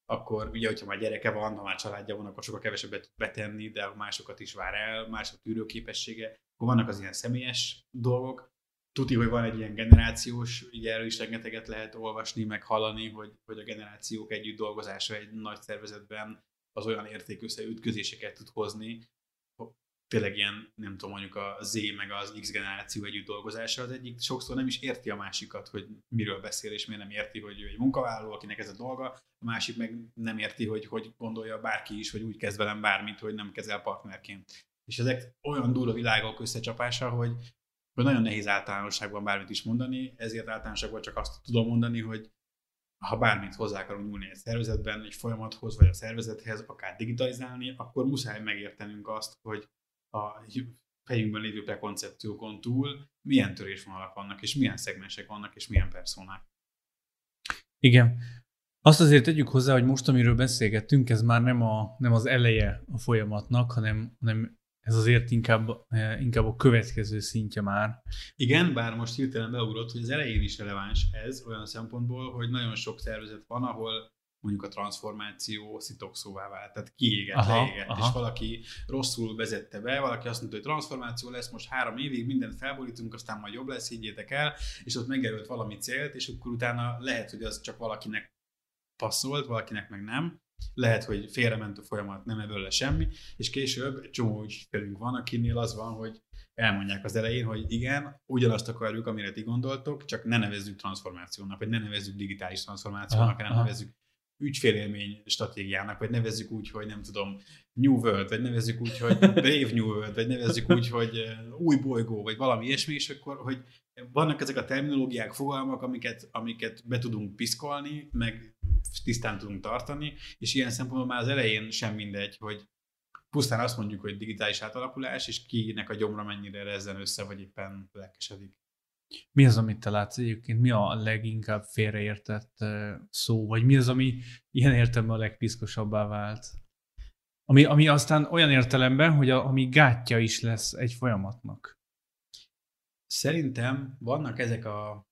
akkor ugye, hogyha már gyereke van, ha már családja van, akkor sokkal kevesebbet betenni, de másokat is vár el, mások tűrőképessége. Akkor vannak az ilyen személyes dolgok. Tuti, hogy van egy ilyen generációs, ugye erről is rengeteget lehet olvasni, meg hallani, hogy, hogy a generációk együtt dolgozása egy nagy szervezetben az olyan értékösszeütközéseket tud hozni, tényleg ilyen, nem tudom, mondjuk a Z meg az X generáció együtt dolgozása, az egyik sokszor nem is érti a másikat, hogy miről beszél, és miért nem érti, hogy ő egy munkavállaló, akinek ez a dolga, a másik meg nem érti, hogy hogy gondolja bárki is, hogy úgy kezd velem bármit, hogy nem kezel partnerként. És ezek olyan durva világok összecsapása, hogy, nagyon nehéz általánosságban bármit is mondani, ezért általánosságban csak azt tudom mondani, hogy ha bármit hozzá akarunk nyúlni egy szervezetben, egy folyamathoz, vagy a szervezethez, akár digitalizálni, akkor muszáj megértenünk azt, hogy a fejünkben lévő prekoncepciókon túl milyen törésvonalak vannak, és milyen szegmensek vannak, és milyen personák. Igen. Azt azért tegyük hozzá, hogy most, amiről beszélgettünk, ez már nem, a, nem az eleje a folyamatnak, hanem, hanem ez azért inkább, eh, inkább a következő szintje már. Igen, bár most hirtelen beugrott, hogy az elején is releváns ez olyan szempontból, hogy nagyon sok szervezet van, ahol mondjuk a transformáció szitokszóvá vált, tehát kiégett, aha, leégett, aha. és valaki rosszul vezette be, valaki azt mondta, hogy transformáció lesz, most három évig mindent felborítunk, aztán majd jobb lesz, higgyétek el, és ott megjelölt valami célt, és akkor utána lehet, hogy az csak valakinek passzolt, valakinek meg nem. Lehet, hogy félrement a folyamat, nem ebből le semmi, és később egy csomó ügyfelünk van, akinél az van, hogy elmondják az elején, hogy igen, ugyanazt akarjuk, amire ti gondoltok, csak ne nevezzük transformációnak, vagy ne nevezzük digitális transformációnak, hanem nevezzük ügyfélélmény stratégiának, vagy nevezzük úgy, hogy nem tudom, New World, vagy nevezzük úgy, hogy Brave New World, vagy nevezzük úgy, hogy eh, új bolygó, vagy valami ilyesmi, és akkor, hogy vannak ezek a terminológiák, fogalmak, amiket, amiket be tudunk piszkolni, meg tisztán tudunk tartani, és ilyen szempontból már az elején sem mindegy, hogy pusztán azt mondjuk, hogy digitális átalakulás, és kinek a gyomra mennyire rezzen össze, vagy éppen lelkesedik. Mi az, amit te látsz egyébként? Mi a leginkább félreértett szó? Vagy mi az, ami ilyen értelemben a legpiszkosabbá vált? Ami, ami aztán olyan értelemben, hogy a, ami gátja is lesz egy folyamatnak. Szerintem vannak ezek a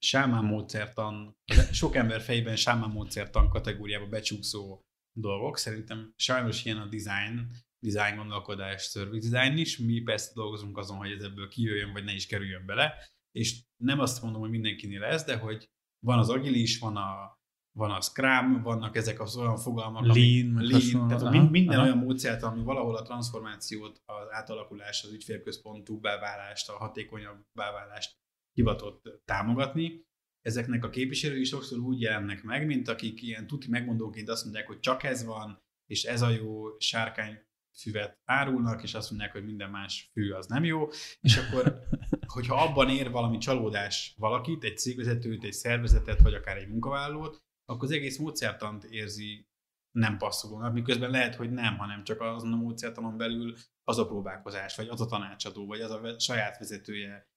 sámán módszertan, sok ember fejében sámán módszertan kategóriába becsúszó dolgok. Szerintem sajnos ilyen a design, design gondolkodás, service design is. Mi persze dolgozunk azon, hogy ez ebből kijöjjön, vagy ne is kerüljön bele. És nem azt mondom, hogy mindenkinél lesz, de hogy van az agilis, van a, van a Scrum, vannak ezek az olyan fogalmak, lean, ami, lean tehát aha, minden aha. olyan módszert, ami valahol a transformációt, az átalakulás, az ügyfélközpontú beválást, a hatékonyabb beválást hivatott támogatni. Ezeknek a képviselői sokszor úgy jelennek meg, mint akik ilyen tuti megmondóként azt mondják, hogy csak ez van, és ez a jó sárkány füvet árulnak, és azt mondják, hogy minden más fű az nem jó, és akkor, hogyha abban ér valami csalódás valakit, egy cégvezetőt, egy szervezetet, vagy akár egy munkavállalót, akkor az egész módszertant érzi nem passzolónak, miközben lehet, hogy nem, hanem csak azon a módszertanon belül az a próbálkozás, vagy az a tanácsadó, vagy az a saját vezetője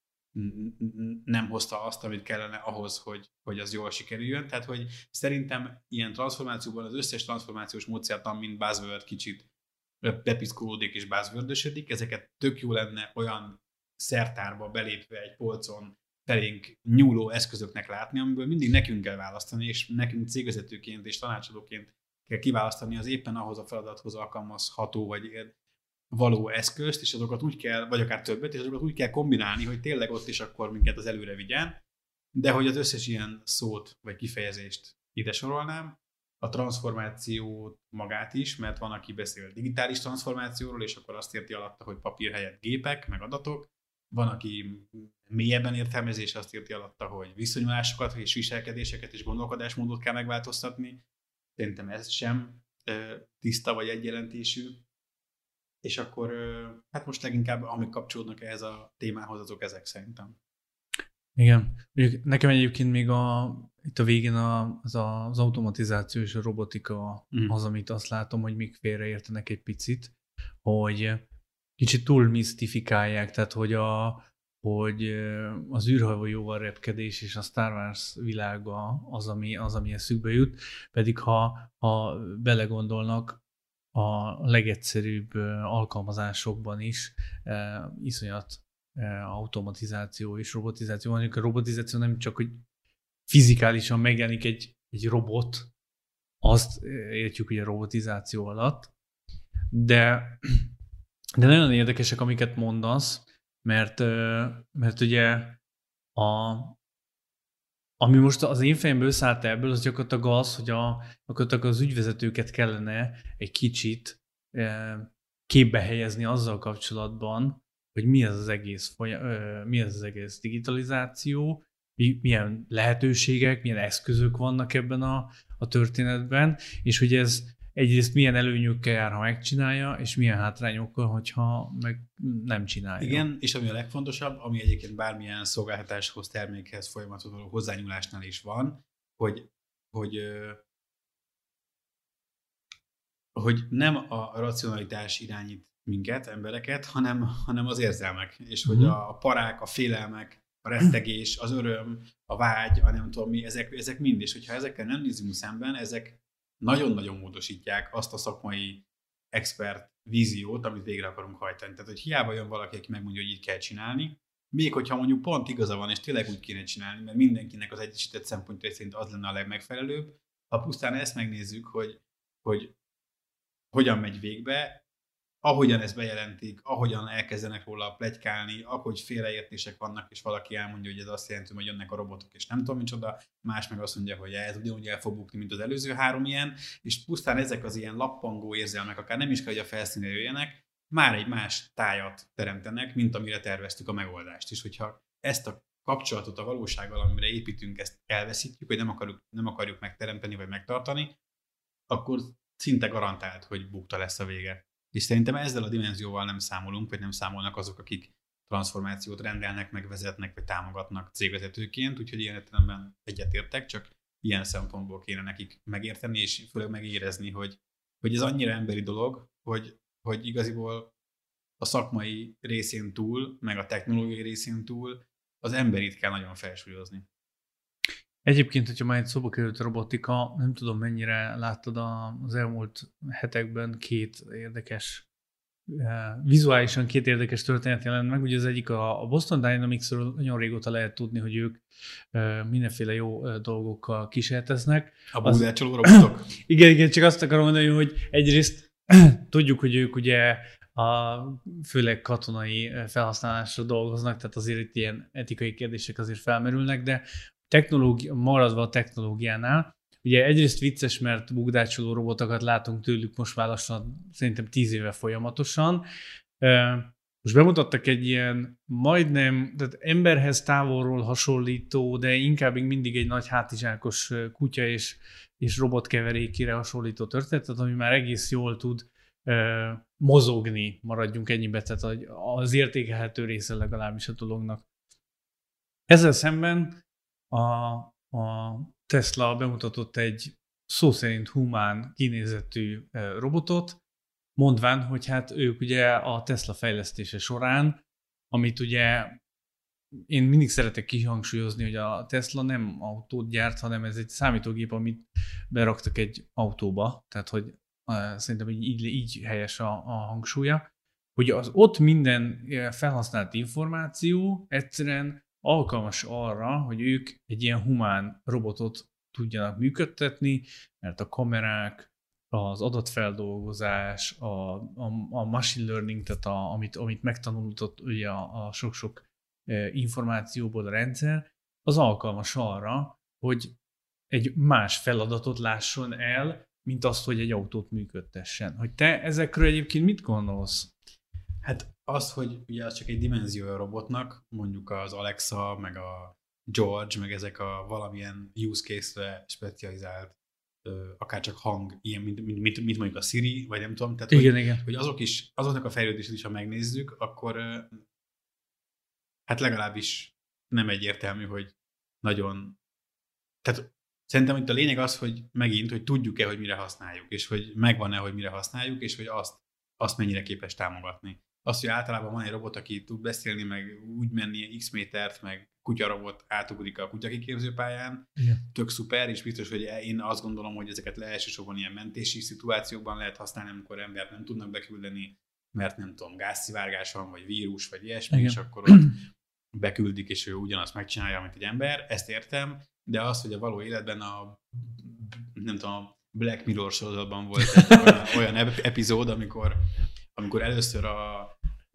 nem hozta azt, amit kellene ahhoz, hogy, hogy az jól sikerüljön. Tehát, hogy szerintem ilyen transformációban az összes transformációs módszertan, mint buzzword kicsit bepiszkolódik és buzzword ezeket tök jó lenne olyan szertárba belépve egy polcon felénk nyúló eszközöknek látni, amiből mindig nekünk kell választani, és nekünk cégvezetőként és tanácsadóként kell kiválasztani az éppen ahhoz a feladathoz alkalmazható, vagy való eszközt, és azokat úgy kell, vagy akár többet, és azokat úgy kell kombinálni, hogy tényleg ott is akkor minket az előre vigyen, de hogy az összes ilyen szót, vagy kifejezést ide sorolnám, a transformációt magát is, mert van, aki beszél digitális transformációról, és akkor azt érti alatta, hogy papír helyett gépek, meg adatok. Van, aki mélyebben értelmezés azt érti alatta, hogy viszonyulásokat, és viselkedéseket és gondolkodásmódot kell megváltoztatni. Szerintem ez sem tiszta vagy egyjelentésű és akkor hát most leginkább amik kapcsolódnak ehhez a témához, azok ezek szerintem. Igen. nekem egyébként még a, itt a végén a, az, a, az automatizáció és a robotika mm. az, amit azt látom, hogy még félreértenek egy picit, hogy kicsit túl misztifikálják, tehát hogy, a, hogy az űrhajóval repkedés és a Star Wars világa az, ami, az, ami eszükbe jut, pedig ha, ha belegondolnak, a legegyszerűbb alkalmazásokban is iszonyat automatizáció és robotizáció van. A robotizáció nem csak, hogy fizikálisan megjelenik egy, egy robot, azt értjük ugye robotizáció alatt, de, de nagyon érdekesek, amiket mondasz, mert, mert ugye a, ami most az én fejembe összeállt ebből, az gyakorlatilag az, hogy a, gyakorlatilag az ügyvezetőket kellene egy kicsit e, képbe helyezni azzal kapcsolatban, hogy mi ez az egész, mi ez az egész digitalizáció, milyen lehetőségek, milyen eszközök vannak ebben a, a történetben, és hogy ez egyrészt milyen előnyökkel jár, ha megcsinálja, és milyen hátrányokkal, hogyha meg nem csinálja. Igen, és ami a legfontosabb, ami egyébként bármilyen szolgáltatáshoz, termékhez, folyamathoz való hozzányúlásnál is van, hogy, hogy hogy nem a racionalitás irányít minket, embereket, hanem, hanem az érzelmek. És hogy mhm. a parák, a félelmek, a rettegés, az öröm, a vágy, a nem tudom mi, ezek, ezek mind, és hogyha ezekkel nem nézünk szemben, ezek nagyon-nagyon módosítják azt a szakmai expert víziót, amit végre akarunk hajtani. Tehát, hogy hiába jön valaki, aki megmondja, hogy így kell csinálni, még hogyha mondjuk pont igaza van, és tényleg úgy kéne csinálni, mert mindenkinek az egyesített szempontja szerint az lenne a legmegfelelőbb, ha pusztán ezt megnézzük, hogy, hogy hogyan megy végbe, ahogyan ezt bejelentik, ahogyan elkezdenek róla plegykálni, ahogy félreértések vannak, és valaki elmondja, hogy ez azt jelenti, hogy jönnek a robotok, és nem tudom micsoda, más meg azt mondja, hogy ez ugyanúgy el fog bukni, mint az előző három ilyen, és pusztán ezek az ilyen lappangó érzelmek, akár nem is kell, hogy a felszínre jöjjenek, már egy más tájat teremtenek, mint amire terveztük a megoldást. És hogyha ezt a kapcsolatot a valósággal, amire építünk, ezt elveszítjük, vagy nem akarjuk, nem akarjuk megteremteni, vagy megtartani, akkor szinte garantált, hogy bukta lesz a vége. És szerintem ezzel a dimenzióval nem számolunk, vagy nem számolnak azok, akik transformációt rendelnek, megvezetnek, vagy támogatnak cégvezetőként, úgyhogy ilyen értelemben egyetértek, csak ilyen szempontból kéne nekik megérteni, és főleg megérezni, hogy, hogy ez annyira emberi dolog, hogy, hogy igaziból a szakmai részén túl, meg a technológiai részén túl az emberit kell nagyon felsúlyozni. Egyébként, hogyha már egy szóba került a robotika, nem tudom mennyire láttad az elmúlt hetekben két érdekes, eh, vizuálisan két érdekes történet jelent meg. Ugye az egyik a Boston Dynamics-ről nagyon régóta lehet tudni, hogy ők eh, mindenféle jó eh, dolgokkal kísérleteznek. A búzácsoló robotok? igen, igen, csak azt akarom mondani, hogy egyrészt tudjuk, hogy ők ugye a főleg katonai felhasználásra dolgoznak, tehát azért itt ilyen etikai kérdések azért felmerülnek, de technológia, maradva a technológiánál, ugye egyrészt vicces, mert bugdácsoló robotokat látunk tőlük most már lassan szerintem tíz éve folyamatosan. Most bemutattak egy ilyen majdnem, tehát emberhez távolról hasonlító, de inkább még mindig egy nagy hátizsákos kutya és, és robot keverékére hasonlító történetet, ami már egész jól tud mozogni, maradjunk ennyibe, tehát az értékelhető része legalábbis a dolognak. Ezzel szemben a, a Tesla bemutatott egy szó szerint humán kinézetű robotot, mondván, hogy hát ők ugye a Tesla fejlesztése során, amit ugye én mindig szeretek kihangsúlyozni, hogy a Tesla nem autót gyárt, hanem ez egy számítógép, amit beraktak egy autóba, tehát hogy szerintem így, így helyes a, a hangsúlya, hogy az ott minden felhasznált információ egyszerűen alkalmas arra, hogy ők egy ilyen humán robotot tudjanak működtetni, mert a kamerák, az adatfeldolgozás, a, a, a machine learning, tehát a, amit, amit megtanultott ugye a, a sok-sok e, információból a rendszer, az alkalmas arra, hogy egy más feladatot lásson el, mint azt, hogy egy autót működtessen. Hogy te ezekről egyébként mit gondolsz? Hát az, hogy ugye az csak egy dimenzió a robotnak, mondjuk az Alexa, meg a George, meg ezek a valamilyen use case-re specializált akár csak hang, ilyen, mint, mint, mint, mint mondjuk a Siri, vagy nem tudom, tehát igen, hogy, igen. hogy azok is, azoknak a fejlődését is, ha megnézzük, akkor hát legalábbis nem egyértelmű, hogy nagyon, tehát szerintem itt a lényeg az, hogy megint, hogy tudjuk-e, hogy mire használjuk, és hogy megvan-e, hogy mire használjuk, és hogy azt, azt mennyire képes támogatni az, hogy általában van egy robot, aki tud beszélni, meg úgy menni x métert, meg kutyarobot átugrik a kutyakiképzőpályán, Igen. tök szuper, és biztos, hogy én azt gondolom, hogy ezeket le elsősorban ilyen mentési szituációkban lehet használni, amikor embert nem tudnak beküldeni, mert nem tudom, gázszivárgás van, vagy vírus, vagy ilyesmi, Igen. és akkor ott beküldik, és ő ugyanazt megcsinálja, mint egy ember, ezt értem, de az, hogy a való életben a nem tudom, a Black Mirror sorozatban volt egy olyan, olyan epizód, amikor amikor először a,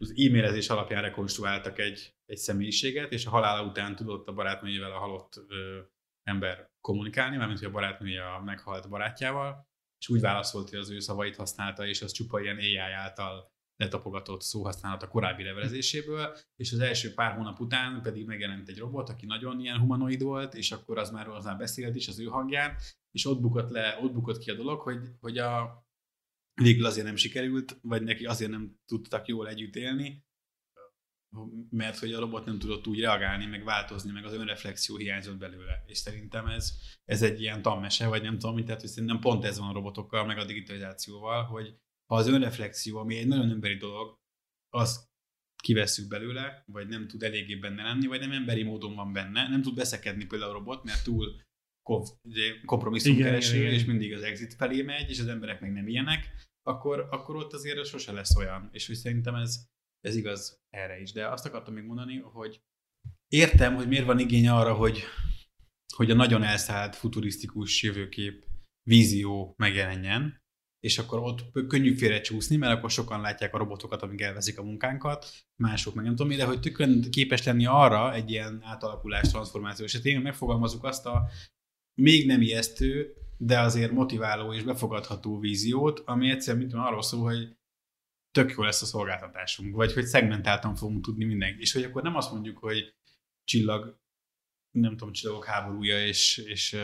az e-mailezés alapján rekonstruáltak egy, egy személyiséget, és a halála után tudott a barátnőjével a halott ö, ember kommunikálni, mármint hogy a barátnője a meghalt barátjával, és úgy válaszolt, hogy az ő szavait használta, és az csupa ilyen AI által letapogatott szóhasználat a korábbi levelezéséből, és az első pár hónap után pedig megjelent egy robot, aki nagyon ilyen humanoid volt, és akkor az már hozzá beszélt is az ő hangján, és ott bukott le, ott bukott ki a dolog, hogy, hogy a, végül azért nem sikerült, vagy neki azért nem tudtak jól együtt élni, mert hogy a robot nem tudott úgy reagálni, meg változni, meg az önreflexió hiányzott belőle. És szerintem ez, ez egy ilyen tanmese, vagy nem tudom tehát hogy szerintem pont ez van a robotokkal, meg a digitalizációval, hogy ha az önreflexió, ami egy nagyon emberi dolog, az kivesszük belőle, vagy nem tud eléggé benne lenni, vagy nem emberi módon van benne, nem tud beszekedni például a robot, mert túl kompromisszumkereső, és mindig az exit felé megy, és az emberek meg nem ilyenek, akkor, akkor ott azért sose lesz olyan. És hogy szerintem ez, ez igaz erre is. De azt akartam még mondani, hogy értem, hogy miért van igény arra, hogy, hogy a nagyon elszállt futurisztikus jövőkép vízió megjelenjen, és akkor ott könnyű félrecsúszni, mert akkor sokan látják a robotokat, amik elveszik a munkánkat, mások meg nem tudom, de hogy tükön képes lenni arra egy ilyen átalakulás, transformáció esetén, megfogalmazunk azt a még nem ijesztő, de azért motiváló és befogadható víziót, ami egyszerűen mint arról szól, hogy tök jó lesz a szolgáltatásunk, vagy hogy szegmentáltan fogunk tudni mindenki. És hogy akkor nem azt mondjuk, hogy csillag, nem tudom, csillagok háborúja, és, és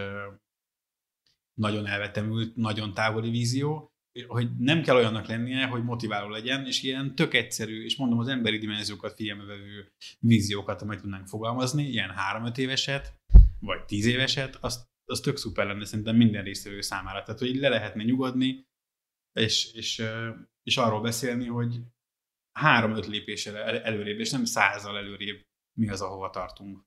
nagyon elvetemült, nagyon távoli vízió, hogy nem kell olyannak lennie, hogy motiváló legyen, és ilyen tök egyszerű, és mondom az emberi dimenziókat figyelme vevő víziókat, amit tudnánk fogalmazni, ilyen három-öt éveset, vagy tíz éveset, azt, az tök szuper lenne szerintem minden résztvevő számára. Tehát, hogy le lehetne nyugodni, és, és, és arról beszélni, hogy három-öt lépéssel előrébb, és nem százal előrébb mi az, ahova tartunk.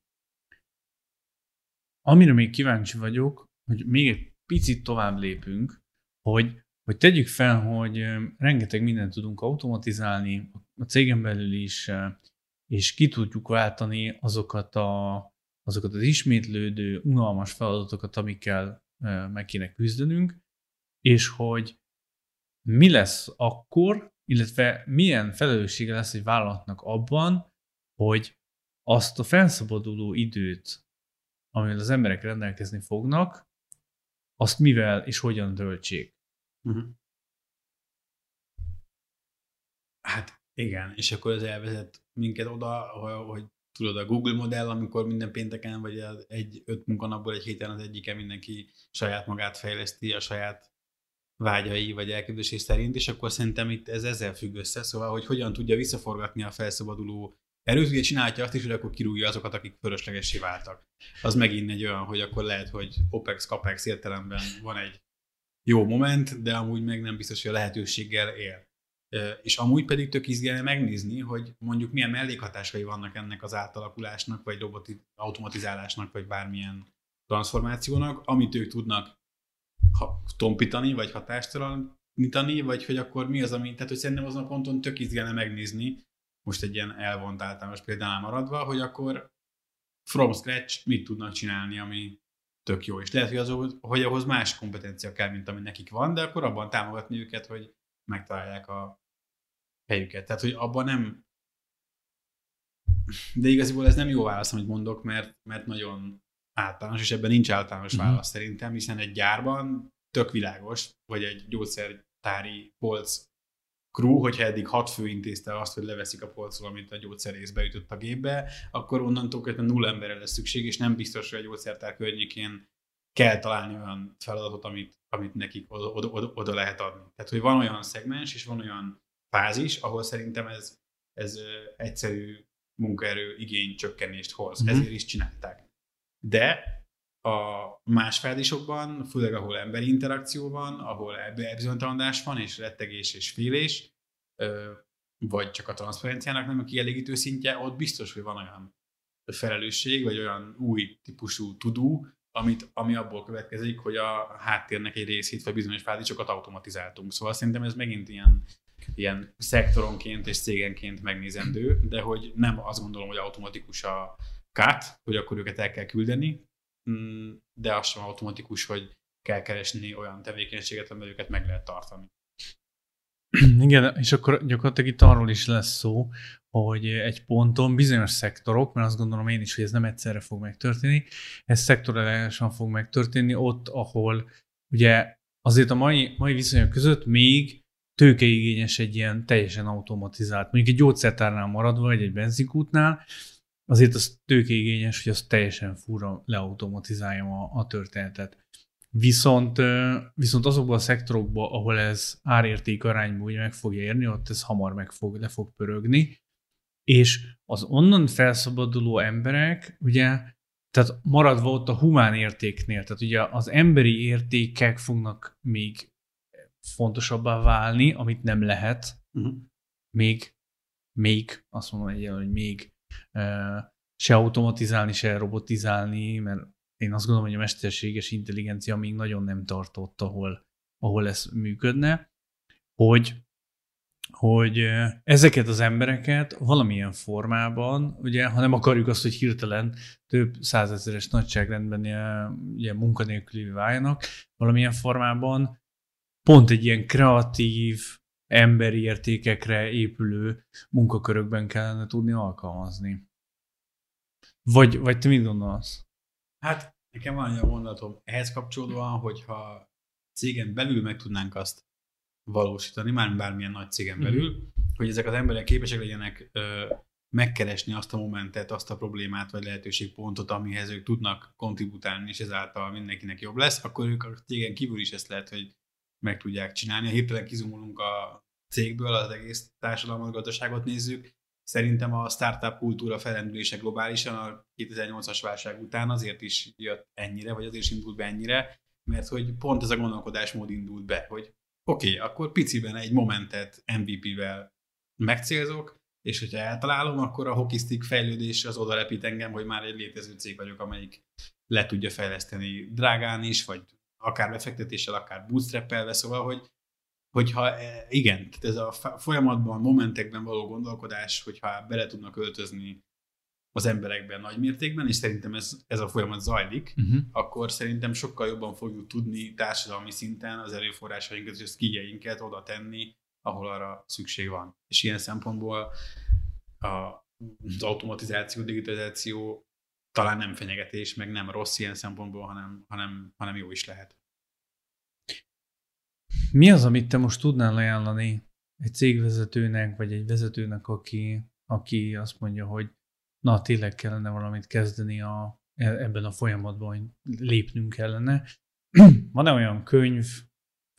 Amire még kíváncsi vagyok, hogy még egy picit tovább lépünk, hogy, hogy tegyük fel, hogy rengeteg mindent tudunk automatizálni a cégen belül is, és ki tudjuk váltani azokat, a, azokat az ismétlődő, unalmas feladatokat, amikkel meg kéne küzdenünk, és hogy mi lesz akkor, illetve milyen felelőssége lesz egy vállalatnak abban, hogy azt a felszabaduló időt, amivel az emberek rendelkezni fognak, azt mivel és hogyan töltsék. Uh-huh. Hát igen, és akkor ez elvezet minket oda, hogy tudod, a Google modell, amikor minden pénteken, vagy egy öt munkanapból egy héten az egyiken mindenki saját magát fejleszti, a saját vágyai vagy elképzelés szerint, és akkor szerintem itt ez ezzel függ össze, szóval, hogy hogyan tudja visszaforgatni a felszabaduló erőt, ugye csinálja azt is, hogy akkor kirúgja azokat, akik fölöslegessé váltak. Az megint egy olyan, hogy akkor lehet, hogy OPEX, CAPEX értelemben van egy jó moment, de amúgy meg nem biztos, hogy a lehetőséggel él. És amúgy pedig tök izgélne megnézni, hogy mondjuk milyen mellékhatásai vannak ennek az átalakulásnak, vagy roboti automatizálásnak, vagy bármilyen transformációnak, amit ők tudnak ha, tompítani, vagy hatástalanítani, vagy hogy akkor mi az, ami, tehát hogy szerintem azon a ponton tök izgélne megnézni, most egy ilyen elvont általános példánál maradva, hogy akkor from scratch mit tudnak csinálni, ami tök jó. És lehet, hogy, az, hogy ahhoz más kompetencia kell, mint ami nekik van, de akkor abban támogatni őket, hogy megtalálják a helyüket. Tehát, hogy abban nem... De igaziból ez nem jó válasz, amit mondok, mert, mert nagyon általános, és ebben nincs általános mm-hmm. válasz szerintem, hiszen egy gyárban tök világos, vagy egy gyógyszertári polc crew, hogyha eddig hat fő intézte azt, hogy leveszik a polcról, amit a gyógyszerész beütött a gépbe, akkor onnantól kezdve null emberre lesz szükség, és nem biztos, hogy a gyógyszertár környékén kell találni olyan feladatot, amit, amit nekik oda, oda, oda, oda lehet adni. Tehát, hogy van olyan szegmens, és van olyan fázis, ahol szerintem ez, ez egyszerű munkaerő igény csökkenést hoz. Mm-hmm. Ezért is csinálták. De a más fázisokban, főleg ahol emberi interakció van, ahol elbizonytalanodás van, és rettegés és félés, vagy csak a transzparenciának nem a kielégítő szintje, ott biztos, hogy van olyan felelősség, vagy olyan új típusú tudó, amit, ami abból következik, hogy a háttérnek egy részét, vagy bizonyos fázisokat automatizáltunk. Szóval szerintem ez megint ilyen, ilyen szektoronként és cégenként megnézendő, de hogy nem azt gondolom, hogy automatikus a cut, hogy akkor őket el kell küldeni, mm, de az sem automatikus, hogy kell keresni olyan tevékenységet, amivel őket meg lehet tartani. Igen, és akkor gyakorlatilag itt arról is lesz szó, hogy egy ponton bizonyos szektorok, mert azt gondolom én is, hogy ez nem egyszerre fog megtörténni, ez szektorálisan fog megtörténni ott, ahol ugye azért a mai, mai viszonyok között még tőkeigényes egy ilyen teljesen automatizált, mondjuk egy gyógyszertárnál maradva, vagy egy benzinkútnál, azért az tőkeigényes, hogy az teljesen fura leautomatizáljam a, a történetet. Viszont, viszont azokban a szektorokban, ahol ez árérték arányban ugye meg fogja érni, ott ez hamar meg fog, le fog pörögni, és az onnan felszabaduló emberek, ugye, tehát maradva ott a humán értéknél, tehát ugye az emberi értékek fognak még fontosabbá válni, amit nem lehet, uh-huh. még, még, azt mondom egy hogy még se automatizálni, se robotizálni, mert én azt gondolom, hogy a mesterséges intelligencia még nagyon nem tartott, ahol, ahol ez működne, hogy, hogy ezeket az embereket valamilyen formában, ugye, ha nem akarjuk azt, hogy hirtelen több százezeres nagyságrendben ugye, munkanélküli váljanak, valamilyen formában pont egy ilyen kreatív, emberi értékekre épülő munkakörökben kellene tudni alkalmazni. Vagy, vagy te mit gondolsz? Hát nekem van egy mondatom ehhez kapcsolódóan, hogyha cégen belül meg tudnánk azt valósítani, már bármilyen nagy cégen Mhm. belül, mm-hmm. hogy ezek az emberek képesek legyenek ö, megkeresni azt a momentet, azt a problémát vagy lehetőségpontot, amihez ők tudnak kontributálni, és ezáltal mindenkinek jobb lesz, akkor ők a cégen kívül is ezt lehet, hogy meg tudják csinálni. Ha hirtelen kizumulunk a cégből, az egész társadalmat, gazdaságot nézzük, szerintem a startup kultúra felendülése globálisan a 2008-as válság után azért is jött ennyire, vagy azért is indult be ennyire, mert hogy pont ez a gondolkodásmód indult be, hogy oké, okay, akkor piciben egy momentet MVP-vel megcélzok, és hogyha eltalálom, akkor a hokisztik fejlődés az oda repít engem, hogy már egy létező cég vagyok, amelyik le tudja fejleszteni drágán is, vagy akár befektetéssel, akár bootstrap szóval, hogy hogyha e, igen, tehát ez a folyamatban, momentekben való gondolkodás, hogyha bele tudnak öltözni az emberekben nagy mértékben, és szerintem ez, ez a folyamat zajlik, Uh-huh. akkor szerintem sokkal jobban fogjuk tudni társadalmi szinten az erőforrásainkat és a skijeinket oda tenni, ahol arra szükség van. És ilyen szempontból a, az automatizáció, digitalizáció talán nem fenyegetés, meg nem rossz ilyen szempontból, hanem, hanem, hanem jó is lehet. Mi az, amit te most tudnál ajánlani egy cégvezetőnek, vagy egy vezetőnek, aki, aki azt mondja, hogy na, tényleg kellene valamit kezdeni a, ebben a folyamatban, hogy lépnünk kellene. Van-e olyan könyv,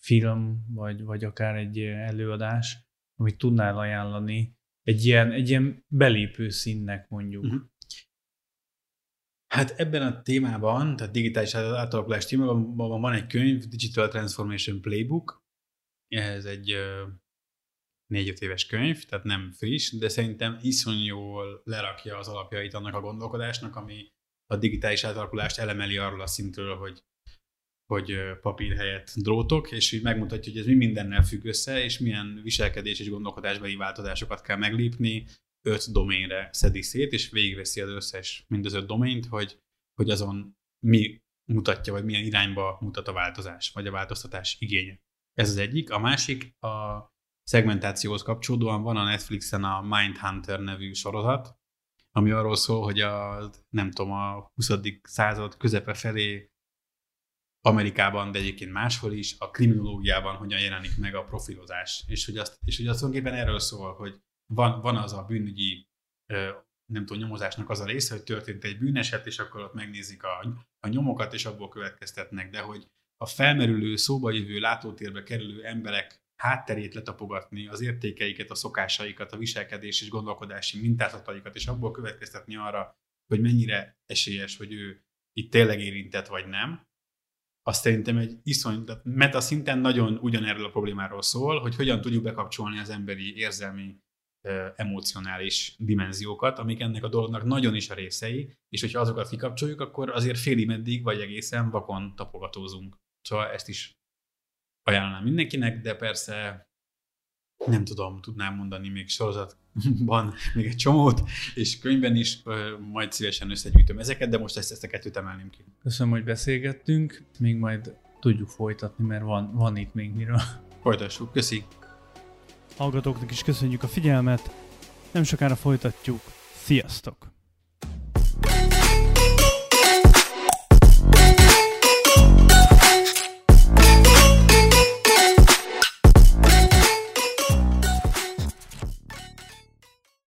film, vagy, vagy akár egy előadás, amit tudnál ajánlani egy ilyen, egy ilyen belépő színnek mondjuk? Mhm. Hát ebben a témában, tehát digitális átalakulás témában van egy könyv, Digital Transformation Playbook. Ez egy négy-öt éves könyv, tehát nem friss, de szerintem iszonyú jól lerakja az alapjait annak a gondolkodásnak, ami a digitális átalakulást elemeli arról a szintről, hogy, hogy papír helyett drótok, és így megmutatja, hogy ez mi mindennel függ össze, és milyen viselkedés és gondolkodásbeli változásokat kell meglépni, öt doménre szedi szét, és végigveszi az összes, mind az öt domént, hogy, hogy azon mi mutatja, vagy milyen irányba mutat a változás, vagy a változtatás igénye. Ez az egyik. A másik, a szegmentációhoz kapcsolódóan van a Netflixen a Mindhunter nevű sorozat, ami arról szól, hogy a, nem tudom, a 20. század közepe felé Amerikában, de egyébként máshol is, a kriminológiában hogyan jelenik meg a profilozás. És hogy azt, és hogy azt tulajdonképpen erről szól, hogy van, van az a bűnügyi nem tudom, nyomozásnak az a része, hogy történt egy bűneset, és akkor ott megnézik a, a nyomokat, és abból következtetnek, de hogy a felmerülő, szóba jövő, látótérbe kerülő emberek hátterét letapogatni, az értékeiket, a szokásaikat, a viselkedés és gondolkodási mintázataikat, és abból következtetni arra, hogy mennyire esélyes, hogy ő itt tényleg érintett, vagy nem, azt szerintem egy iszony, meta szinten nagyon ugyanerről a problémáról szól, hogy hogyan tudjuk bekapcsolni az emberi érzelmi emocionális dimenziókat, amik ennek a dolognak nagyon is a részei, és hogyha azokat kikapcsoljuk, akkor azért félig meddig vagy egészen vakon tapogatózunk. Szóval ezt is ajánlom mindenkinek, de persze nem tudom, tudnám mondani még sorozatban még egy csomót, és könyvben is majd szívesen összegyűjtöm ezeket, de most ezt, ezt a kettőt emelném ki. Köszönöm, hogy beszélgettünk, még majd tudjuk folytatni, mert van, van itt még miről. Folytassuk, köszi! Hallgatóknak is köszönjük a figyelmet, nem sokára folytatjuk. Sziasztok!